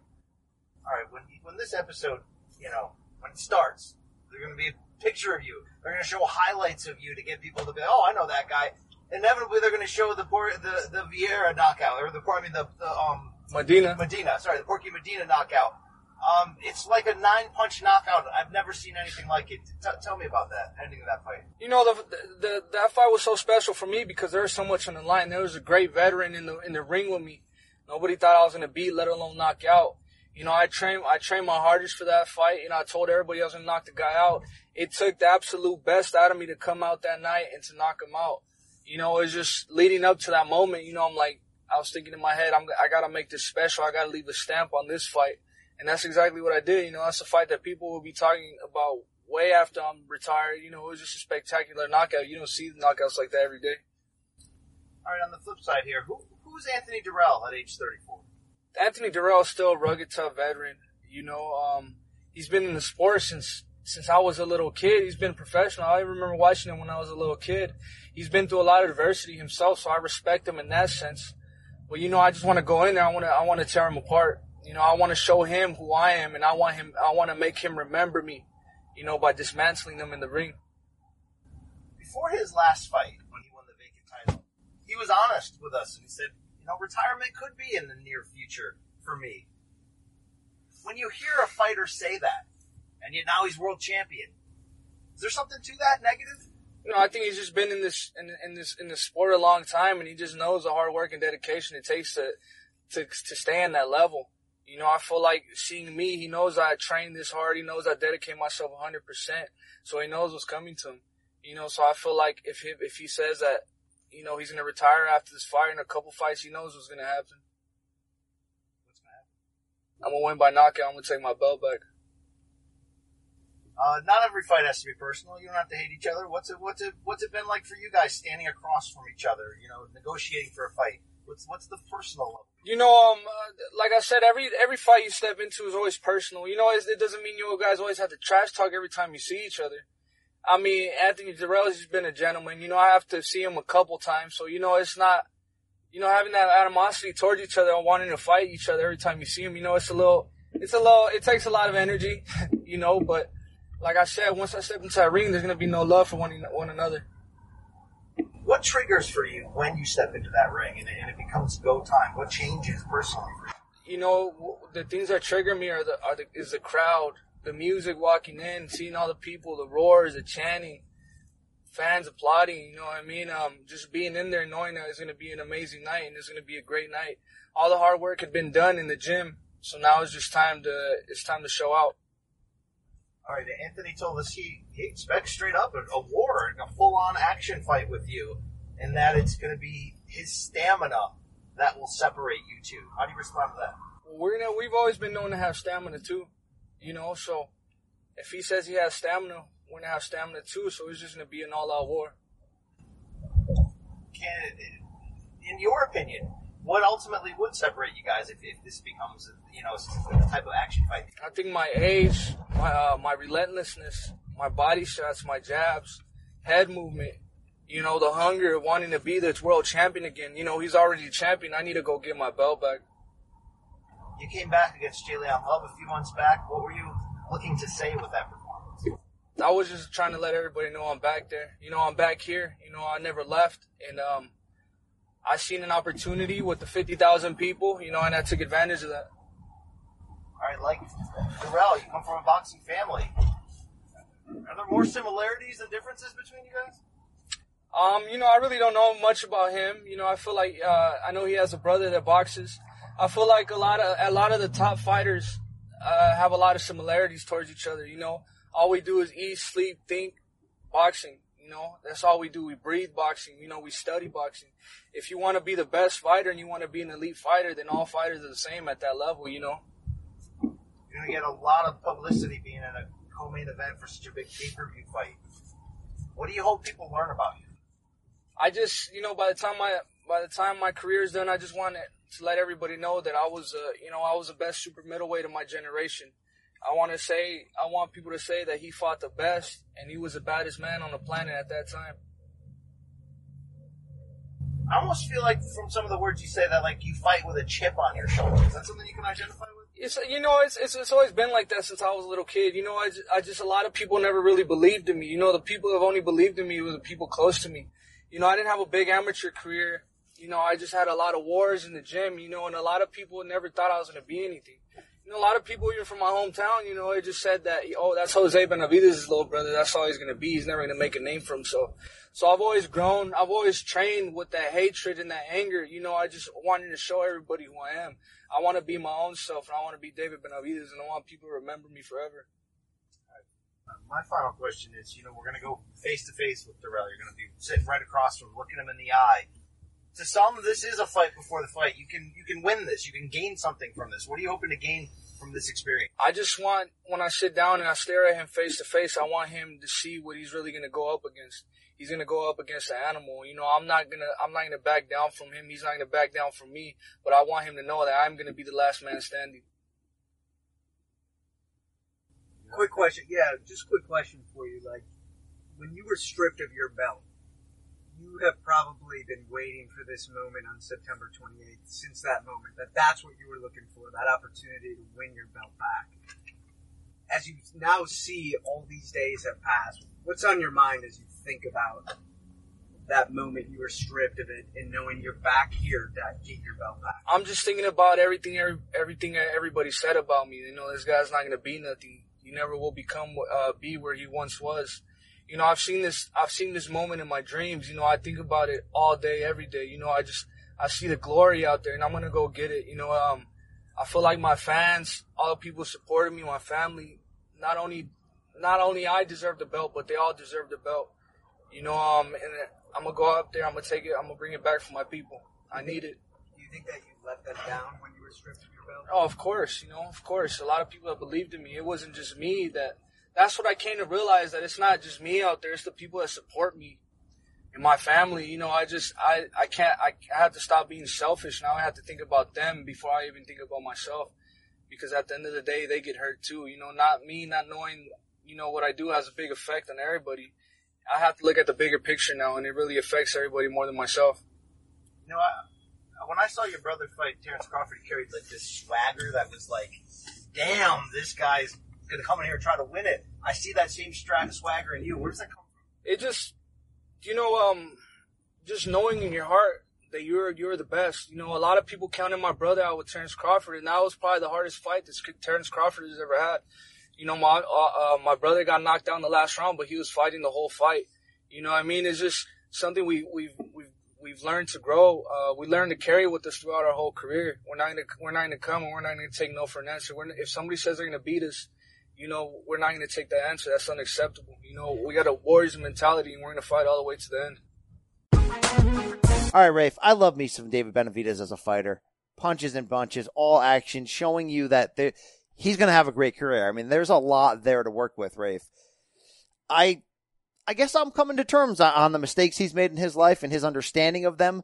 All right, when when this episode, you know, when it starts, there's gonna be a picture of you. They're gonna show highlights of you to get people to be, oh, I know that guy. Inevitably, they're gonna show the the the Vieira knockout or the I mean the, the um Medina Medina. Sorry, the Porky Medina knockout. Um, it's like a nine punch knockout. I've never seen anything like it. T- tell me about that ending of that fight. You know, the, the that fight was so special for me because there was so much on the line. There was a great veteran in the in the ring with me. Nobody thought I was gonna beat, let alone knock out. You know, I trained, I trained my hardest for that fight. You know, I told everybody I was to knock the guy out. It took the absolute best out of me to come out that night and to knock him out. You know, it was just leading up to that moment. You know, I'm like, I was thinking in my head, I'm, I got to make this special. I got to leave a stamp on this fight. And that's exactly what I did. You know, that's a fight that people will be talking about way after I'm retired. You know, it was just a spectacular knockout. You don't see knockouts like that every day. All right, on the flip side here, who who's Anthony Dirrell at age 34? Anthony Dirrell is still a rugged, tough veteran. You know, um, he's been in the sport since since I was a little kid. He's been professional. I remember watching him when I was a little kid. He's been through a lot of adversity himself, so I respect him in that sense. But you know, I just want to go in there. I want to I want to tear him apart. You know, I want to show him who I am, and I want him. I want to make him remember me. You know, by dismantling them in the ring. Before his last fight, when he won the vacant title, he was honest with us and he said, you know, retirement could be in the near future for me. When you hear a fighter say that, and yet now he's world champion, is there something to that negative? You know, I think he's just been in this in, in this in this sport a long time, and he just knows the hard work and dedication it takes to to to stay in that level. You know, I feel like seeing me, he knows I train this hard. He knows I dedicate myself 100%. So he knows what's coming to him. You know, so I feel like if he, if he says that, you know, he's going to retire after this fight in a couple fights, he knows what's going to happen. What's going to happen? I'm going to win by knockout. I'm going to take my belt back. Uh, not every fight has to be personal. You don't have to hate each other. What's it, what's it, what's it been like for you guys standing across from each other, you know, negotiating for a fight? What's, what's the personal level? You know, um, uh, like I said, every every fight you step into is always personal. You know, it doesn't mean you guys always have to trash talk every time you see each other. I mean, Anthony Dirrell has been a gentleman. You know, I have to see him a couple times, so you know, it's not, you know, having that animosity towards each other wanting to fight each other every time you see him. You know, it's a little, it's a little, it takes a lot of energy, you know. But like I said, once I step into that ring, there's gonna be no love for one one another what triggers for you when you step into that ring and, and it becomes go time? What changes personally for you? You know, the things that trigger me are the, are the is the crowd, the music walking in, seeing all the people, the roars, the chanting, fans applauding. You know what I mean? Um, just being in there, knowing that it's going to be an amazing night and it's going to be a great night. All the hard work had been done in the gym, so now it's just time to it's time to show out. All right, Anthony told us he, he expects straight up a, a war, a full on action fight with you, and that it's going to be his stamina that will separate you two. How do you respond to that? We're gonna, we've always been known to have stamina too, you know. So if he says he has stamina, we're gonna have stamina too. So it's just gonna be an all out war. Can, in your opinion, what ultimately would separate you guys if, if this becomes, you know, a type of action fight? I think my age, my uh, my relentlessness, my body shots, my jabs, head movement, you know, the hunger, wanting to be this world champion again. You know, he's already champion. I need to go get my belt back. You came back against J'Leon Love a few months back. What were you looking to say with that performance? I was just trying to let everybody know I'm back there. You know, I'm back here. You know, I never left, and um, I seen an opportunity with the 50,000 people, you know, and I took advantage of that. All right, like Dirrell, you come from a boxing family. Are there more similarities and differences between you guys? Um, you know, I really don't know much about him. You know, I feel like uh, I know he has a brother that boxes. I feel like a lot of a lot of the top fighters uh, have a lot of similarities towards each other. You know, all we do is eat, sleep, think, boxing. You know, that's all we do. We breathe boxing. You know, we study boxing. If you want to be the best fighter and you want to be an elite fighter, then all fighters are the same at that level. You know. You're gonna get a lot of publicity being in a co-main event for such a big pay-per-view fight. What do you hope people learn about you? I just, you know, by the time my by the time my career is done, I just want to let everybody know that I was, uh, you know, I was the best super middleweight of my generation. I want to say, I want people to say that he fought the best and he was the baddest man on the planet at that time. I almost feel like from some of the words you say that like you fight with a chip on your shoulder. Is that something you can identify with? It's you know it's it's, it's always been like that since I was a little kid. You know I just, I just a lot of people never really believed in me. You know the people who have only believed in me were the people close to me. You know I didn't have a big amateur career. You know I just had a lot of wars in the gym. You know and a lot of people never thought I was going to be anything You know, a lot of people even from my hometown, you know, they just said that, oh, that's Jose Benavidez' little brother. That's all he's going to be. He's never going to make a name for himself. So I've always grown, I've always trained with that hatred and that anger. You know, I just wanted to show everybody who I am. I want to be my own self and I want to be David Benavidez and I want people to remember me forever. My final question is, you know, we're going to go face to face with Dirrell. You're going to be sitting right across from, him, looking him in the eye. To some, this is a fight before the fight. You can you can win this. You can gain something from this. What are you hoping to gain from this experience? I just want when I sit down and I stare at him face to face, I want him to see what he's really going to go up against. He's going to go up against an animal. You know, I'm not gonna I'm not gonna back down from him. He's not gonna back down from me. But I want him to know that I'm going to be the last man standing. Quick question, yeah, just quick question for you. Like, when you were stripped of your belt, you have probably been waiting for this moment on September 28th since that moment. That that's what you were looking for, that opportunity to win your belt back. As you now see all these days have passed, what's on your mind as you think about that moment you were stripped of it and knowing you're back here to get your belt back? I'm just thinking about everything everything everybody said about me. You know, this guy's not going to be nothing. He never will become uh, be where he once was you know, I've seen this, I've seen this moment in my dreams. You know, I think about it all day, every day. You know, I just, I see the glory out there and I'm to go get it. You know, um, I feel like my fans, all the people supporting me, my family, not only, not only I deserve the belt, but they all deserve the belt. You know, um, and I'm to go out there, I'm to take it, I'm to bring it back for my people. I need it. Think that you let them down when you were stripped of your belt? Oh, of course, you know, of course. A lot of people have believed in me. It wasn't just me that, that's what I came to realize that it's not just me out there; it's the people that support me and my family. You know, I just I I can't I, I have to stop being selfish now. I have to think about them before I even think about myself, because at the end of the day, they get hurt too. You know, not me not knowing you know what I do has a big effect on everybody. I have to look at the bigger picture now, and it really affects everybody more than myself. You know, I, when I saw your brother fight Terrence Crawford, he carried like this swagger that was like, "Damn, this guy's to come in here and try to win it. I see that same strat swagger in you. Where does that come from? It just, you know, um, just knowing in your heart that you're you're the best. You know, a lot of people counted my brother out with Terrence Crawford, and that was probably the hardest fight that Terrence Crawford has ever had. You know, my uh, uh, my brother got knocked down the last round, but he was fighting the whole fight. You know, I mean, it's just something we we've we've we've learned to grow. Uh, we learned to carry with us throughout our whole career. We're not gonna we're not gonna come and we're not gonna take no for an answer. If somebody says they're gonna beat us, you know, we're not going to take that answer. That's unacceptable. You know, we got a warriors mentality and we're going to fight all the way to the end. All right, Rafe, I love me some David Benavidez as a fighter. Punches and bunches, all action, showing you that he's going to have a great career. I mean, there's a lot there to work with, Rafe. I, I guess I'm coming to terms on the mistakes he's made in his life and his understanding of them.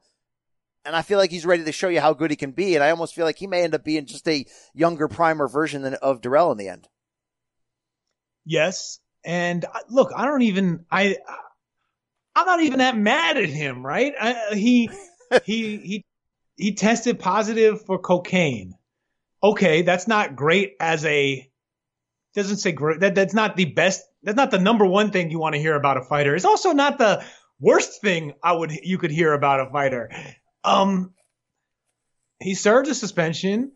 And I feel like he's ready to show you how good he can be. And I almost feel like he may end up being just a younger, primer version of Dirrell in the end. Yes. And look, I don't even, I, I'm not even that mad at him, right? I, he, he, he, he tested positive for cocaine. Okay. That's not great as a, doesn't say great. That, that's not the best. That's not the number one thing you want to hear about a fighter. It's also not the worst thing I would, you could hear about a fighter. Um, he served a suspension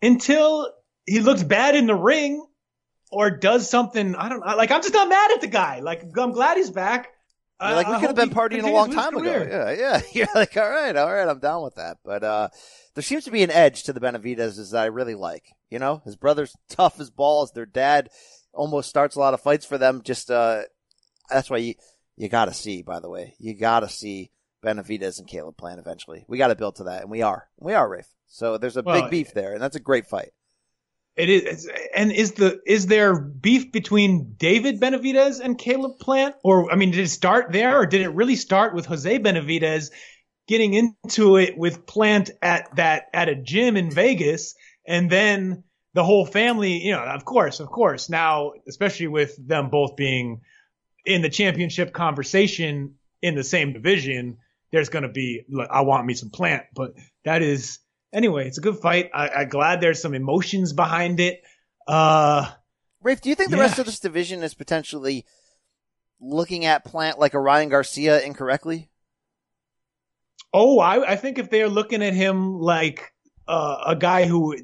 until he looked bad in the ring or does something. I don't know. like. I'm just not mad at the guy. Like I'm glad he's back. You're like we could have been partying a long time ago. Yeah, yeah. You're like, all right, all right, I'm down with that. But uh, there seems to be an edge to the Benavidez that I really like. You know, his brother's tough as balls. Their dad almost starts a lot of fights for them. Just uh, that's why you you got to see. By the way, you got to see Benavidez and Caleb Plant eventually. We got to build to that, and we are. We are, Rafe. So there's a well, big beef there, and that's a great fight. It is, and is the is there beef between David Benavidez and Caleb Plant, or I mean, did it start there, or did it really start with Jose Benavidez getting into it with Plant at that at a gym in Vegas, and then the whole family, you know, of course, of course, now especially with them both being in the championship conversation in the same division, there's going to be, like, I want me some Plant, but that is anyway, it's a good fight. I, am glad there's some emotions behind it. Uh, Rafe, do you think the yeah. rest of this division is potentially looking at Plant like a Ryan Garcia incorrectly? Oh, I, I think if they're looking at him like uh, a guy who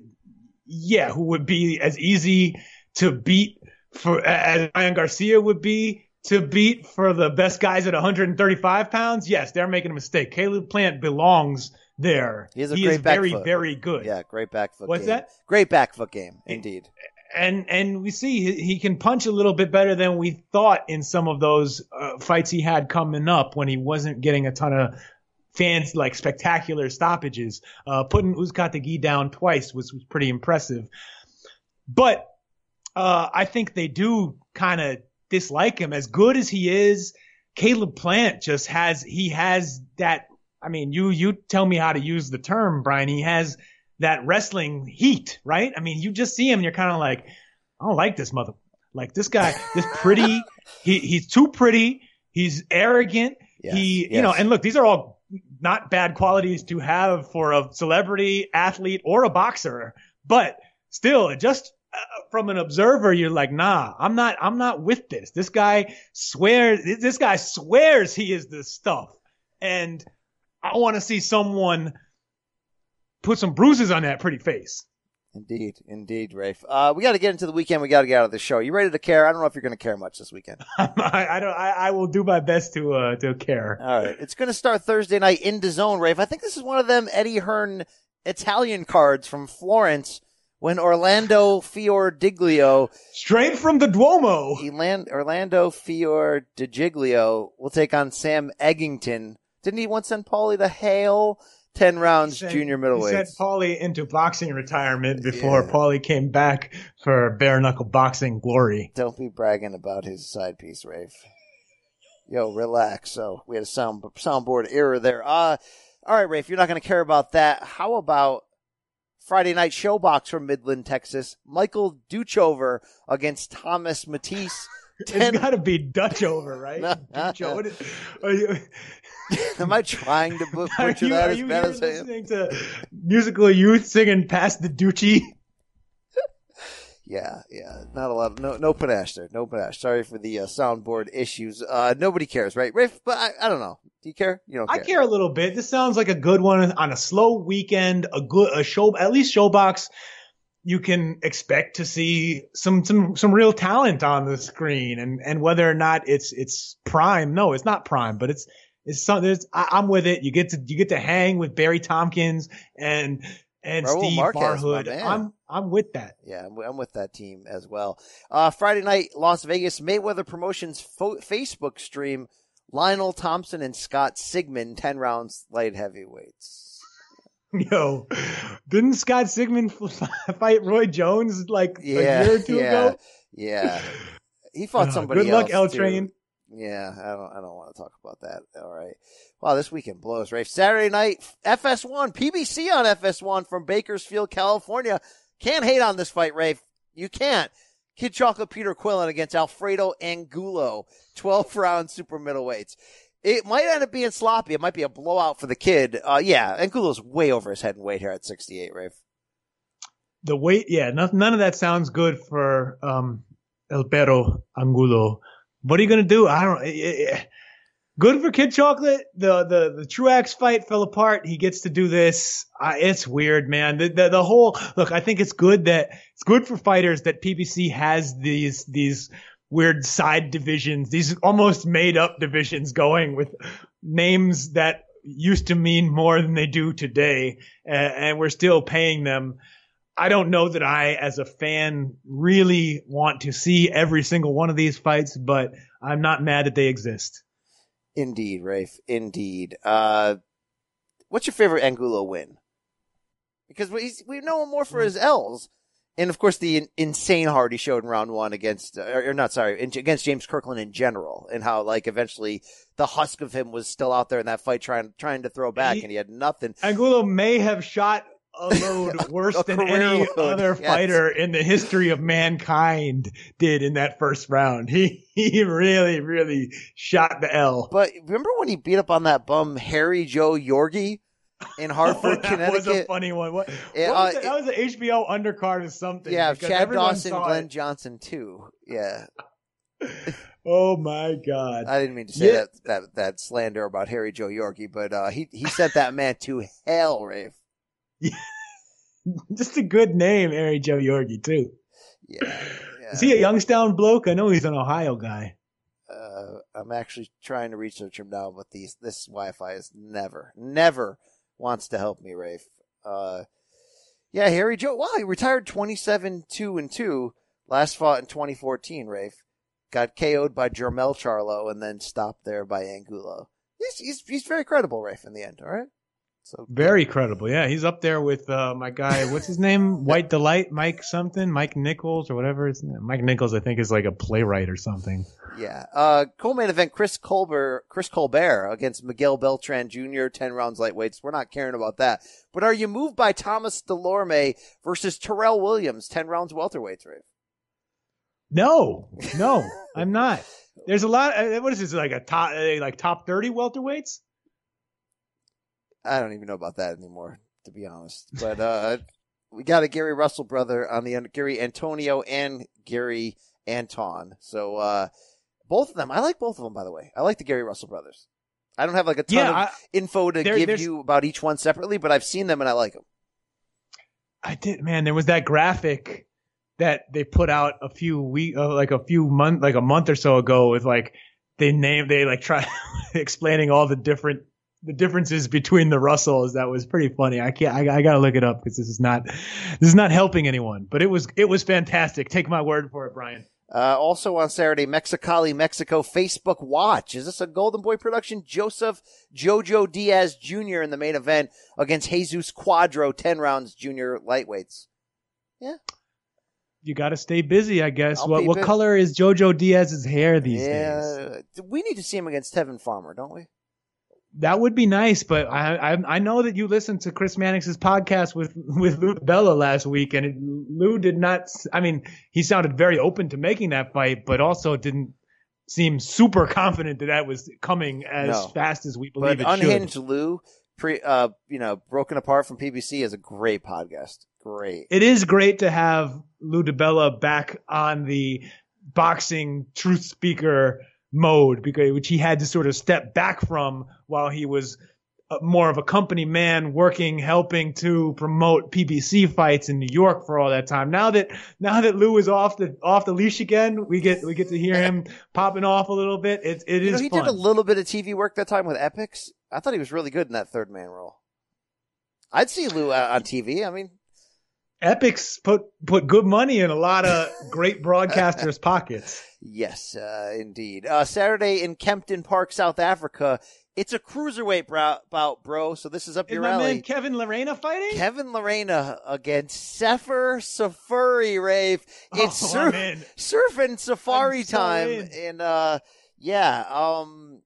yeah, who would be as easy to beat for as Ryan Garcia would be to beat for the best guys at 135 pounds, yes, they're making a mistake. Caleb Plant belongs there. He he great is back very, foot. very good. Yeah, great back foot. What's game. that? Great back foot game, indeed. And and we see he, he can punch a little bit better than we thought in some of those uh, fights he had coming up when he wasn't getting a ton of fans like spectacular stoppages. Uh, putting Uzcategui down twice was, was pretty impressive. But uh, I think they do kind of dislike him. As good as he is, Caleb Plant just has he has that. I mean, you you tell me how to use the term, Brian. He has that wrestling heat, right? I mean, you just see him and you're kind of like, I don't like this mother. Like this guy, this pretty. he he's too pretty. He's arrogant. he you know, and look, these are all not bad qualities to have for a celebrity athlete or a boxer, but still, just uh, from an observer, you're like, nah, I'm not, I'm not with this. This guy swears, this guy swears he is the stuff, and I want to see someone put some bruises on that pretty face. Indeed, indeed, Rafe. Uh, we got to get into the weekend. We got to get out of the show. You ready to care? I don't know if you're going to care much this weekend. I, I don't, I, I will do my best to, uh, to care. All right. It's going to start Thursday night in the zone, Rafe. I think this is one of them Eddie Hearn Italian cards from Florence when Orlando Fiordigiglio. Straight from the Duomo. Elan- Orlando Fiordigiglio will take on Sam Eggington. Didn't he once send Paulie the Hale? 10 rounds Sent- junior He middleweight. sent Paulie into boxing retirement before Yeah. Paulie came back for bare knuckle boxing glory. Don't be bragging about his side piece, Rafe. Yo, relax. So we had a sound soundboard error there. Uh, all right, Rafe, you're not going to care about that. How about Friday night ShoBox from Midland, Texas? Michael Dutchover against Thomas Mattice. It's got to be Dutch over, right? Dutch over. What is- Are you, Am I trying to bu- butcher you, that as bad as I am? listening to musical youth singing past the Dutchie? Yeah, yeah. Not a lot. Of, no, no panache there. No panache. Sorry for the uh, soundboard issues. Uh, nobody cares, right, Rafe? But I, I don't know. Do you care? You don't I care. care a little bit. This sounds like a good one on a slow weekend. A good a show, at least ShoBox. You can expect to see some some some real talent on the screen, and and whether or not it's it's prime. No, it's not prime, but it's it's something. I, I'm with it. You get to you get to hang with Barry Tompkins and and Raul Steve Marquez, Farhood. I'm I'm with that. Yeah, I'm, I'm with that team as well. Uh, Friday night, Las Vegas Mayweather Promotions fo- Facebook stream. Lionel Thompson and Scott Sigmon, 10 rounds light heavyweights. Yo, didn't Scott Sigmon fight Roy Jones like Yeah, a year or two yeah, ago? Yeah. He fought Uh, somebody good luck, L. Train. Yeah, I don't, I don't want to talk about that. All right. Wow, this weekend blows, Rafe. Saturday night, FS1, PBC on FS1 from Bakersfield, California. Can't hate on this fight, Rafe. You can't. Kid Chocolate Peter Quillin against Alfredo Angulo, 12 round super middleweights. It might end up being sloppy. It might be a blowout for the kid. Uh, yeah, Angulo's way over his head in weight here at 68, Rafe. the weight, yeah, none, none of that sounds good for um, El Perro Angulo. What are you gonna do? I don't. eh, eh, Good for Kid Chocolate. The the the Truax fight fell apart. He gets to do this. Uh, it's weird, man. The, the the whole look. I think it's good that it's good for fighters that PBC has these these weird side divisions, these almost made up divisions going with names that used to mean more than they do today, uh, and we're still paying them. I don't know that I, as a fan, really want to see every single one of these fights, but I'm not mad that they exist. Indeed, Rafe. Indeed. Uh, what's your favorite Angulo win? Because we we know him more for his L's, and of course the in, insane heart he showed in round one against, or, or not sorry, in, against James Kirkland in general, and how like eventually the husk of him was still out there in that fight trying trying to throw back, He- and he had nothing. Angulo may have shot a load worse a than any load, other yes. fighter in the history of mankind did in that first round. He he really really shot the L. But remember when he beat up on that bum Harry Joe Yorgey in Hartford, that Connecticut? was a funny one. What, Yeah, what was uh, that? that was an HBO undercard or something. yeah, Chad Dawson, Glenn it. Johnson too. Yeah. Oh my god. I didn't mean to say Yeah. that, that that slander about Harry Joe Yorkie, but uh, he he sent that man to hell, Rafe. Just a good name, Harry Joe Yorgey too. Yeah. Is he a Youngstown bloke? I know he's an Ohio guy. Uh, I'm actually trying to research him now, but these this Wi-Fi is never, never wants to help me, Rafe. Uh, yeah, Harry Joe. Wow, he retired 27 2 and 2. Last fought in 2014, Rafe. Got KO'd by Jermell Charlo and then stopped there by Angulo. He's, he's, he's very credible, Rafe, in the end, all right? So Very credible. Yeah, he's up there with uh, my guy. What's his name? White Delight, Mike something, Mike Nichols or whatever. His name. Mike Nichols, I think, is like a playwright or something. Yeah. Uh, co-main event, Chris Colbert, Chris Colbert against Miguel Beltran Jr., 10 rounds lightweights. We're not caring about that. But are you moved by Thomas Dulorme versus Terrell Williams, 10 rounds welterweights, Rafe? No, no, I'm not. There's a lot. uh, What is this? Like a top, uh, like top thirty welterweights? I don't even know about that anymore, to be honest. But, uh, we got a Gary Russell brother on the, Gary Antonio and Gary Antuanne. So, uh, both of them, I like both of them, by the way. I like the Gary Russell brothers. I don't have like a ton Yeah, of I- info to there- give you about each one separately, but I've seen them and I like them. I did, man. There was that graphic that they put out a few week, uh, like a few month, like a month or so ago, with like they name they like try explaining all the different the differences between the Russells. That was pretty funny. I can't, I, I gotta look it up because this is not this is not helping anyone. But it was it was fantastic. Take my word for it, Brian. Uh, also on Saturday, Mexicali, Mexico, Facebook Watch. Is this a Golden Boy production? Joseph Jojo Diaz Jr. in the main event against Jesus Cuadro, 10 rounds junior lightweights. Yeah. You got to stay busy, I guess. I'll what what color is JoJo Diaz's hair these days? yeah. We need to see him against Tevin Farmer, don't we? That would be nice, but I, I I know that you listened to Chris Mannix's podcast with with Lou Bella last week, and it, Lou did not. I mean, he sounded very open to making that fight, but also didn't seem super confident that that was coming as No. fast as we believe But it Unhinged should. Lou, pre, uh, you know, Broken Apart from PBC is a great podcast. Great. It is great to have Lou DiBella back on the boxing truth speaker mode because which he had to sort of step back from while he was uh, more of a company man working helping to promote PBC fights in New York for all that time. Now that now that Lou is off the off the leash again, we get we get to hear him popping off a little bit. It it You is know, he fun. did a little bit of TV work that time with Epix. I thought he was really good in that third man role. I'd see Lou on TV. I mean, Epix put put good money in a lot of great broadcasters' pockets. Yes, uh, indeed. Uh, Saturday in Kempton Park, South Africa. It's a cruiserweight bout, bro. So this is up Is your alley. man Kevin Lerena fighting? Kevin Lerena against Sefer Seferi, Rafe. It's Oh, surf, I'm in. surf and safari so time. in. And, uh, yeah, um,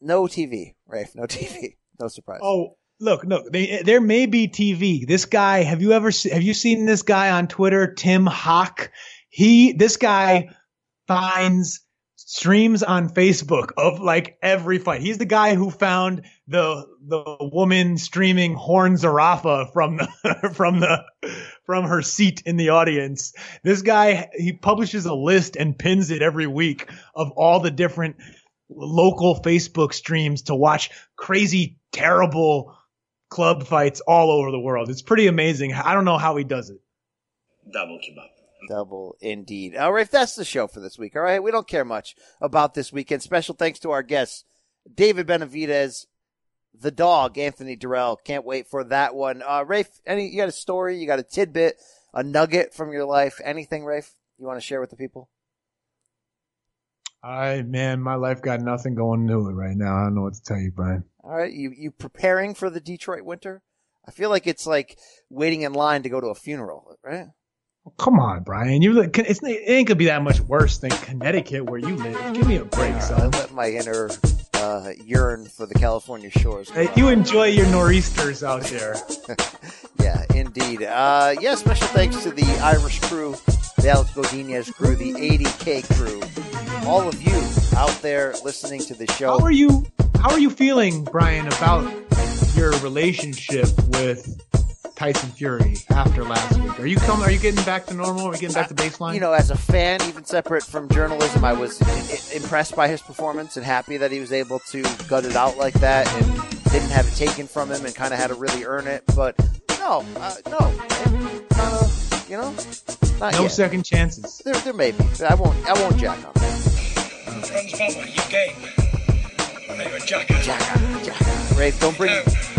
no TV, Rafe. No TV. No surprise. Oh, look, look. They, there may be TV. This guy. Have you ever have you seen this guy on Twitter, Tim Hawk? He this guy finds streams on Facebook of like every fight. He's the guy who found the the woman streaming Horn Zerafa from the from the from her seat in the audience. This guy he publishes a list and pins it every week of all the different local Facebook streams to watch crazy terrible club fights all over the world. It's pretty amazing. I don't know how he does it. Double kebab. Double indeed. All right, that's the show for this week. All right, we don't care much about this weekend. Special thanks to our guests, David Benavidez, the dog, Anthony Dirrell. Can't wait for that one. Uh, Rafe, any you got a story? You got a tidbit, a nugget from your life? Anything, Rafe? You want to share with the people? I man, my life got nothing going to it right now. I don't know what to tell you, Brian. All right, you you preparing for the Detroit winter? I feel like it's like waiting in line to go to a funeral, right? Come on, Brian. You it's, it ain't gonna be that much worse than Connecticut where you live. Give me a break, I son. let my inner uh, yearn for the California shores. Hey, you enjoy your nor'easters out there. Yeah, indeed. Uh, yeah, special thanks to the Irish crew, the Alex Godinez crew, the 80K crew, all of you out there listening to the show. How are you? How are you feeling, Brian, about your relationship with Tyson Fury after last week? Are you coming? Are you getting back to normal? Are we getting back to baseline? You know, as a fan, even separate from journalism, I was impressed by his performance and happy that he was able to gut it out like that and didn't have it taken from him and kind of had to really earn it. But no, No, uh, no. Kind of, you know, not No yet. second chances. There, there may be. I won't. I won't jack on. that. Franz Butler, you game. Are you a jacker? Jack, Rafe, don't bring.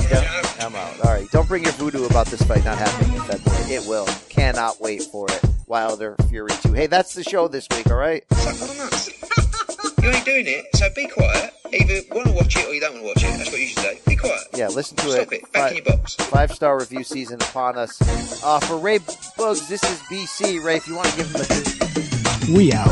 Yeah, I'm out. All right, don't bring your voodoo about this fight not happening in February. It will. Cannot wait for it. Wilder Fury two. Hey, that's the show this week. All right. You ain't doing it, so be quiet. Either want to watch it or you don't want to watch it. That's what you should say. Be quiet. Yeah, listen to Stop it. it. Back in your box. Five star review season upon us. Uh, for Ray Bugs, this is BC. Ray, if you want to give him a. We out.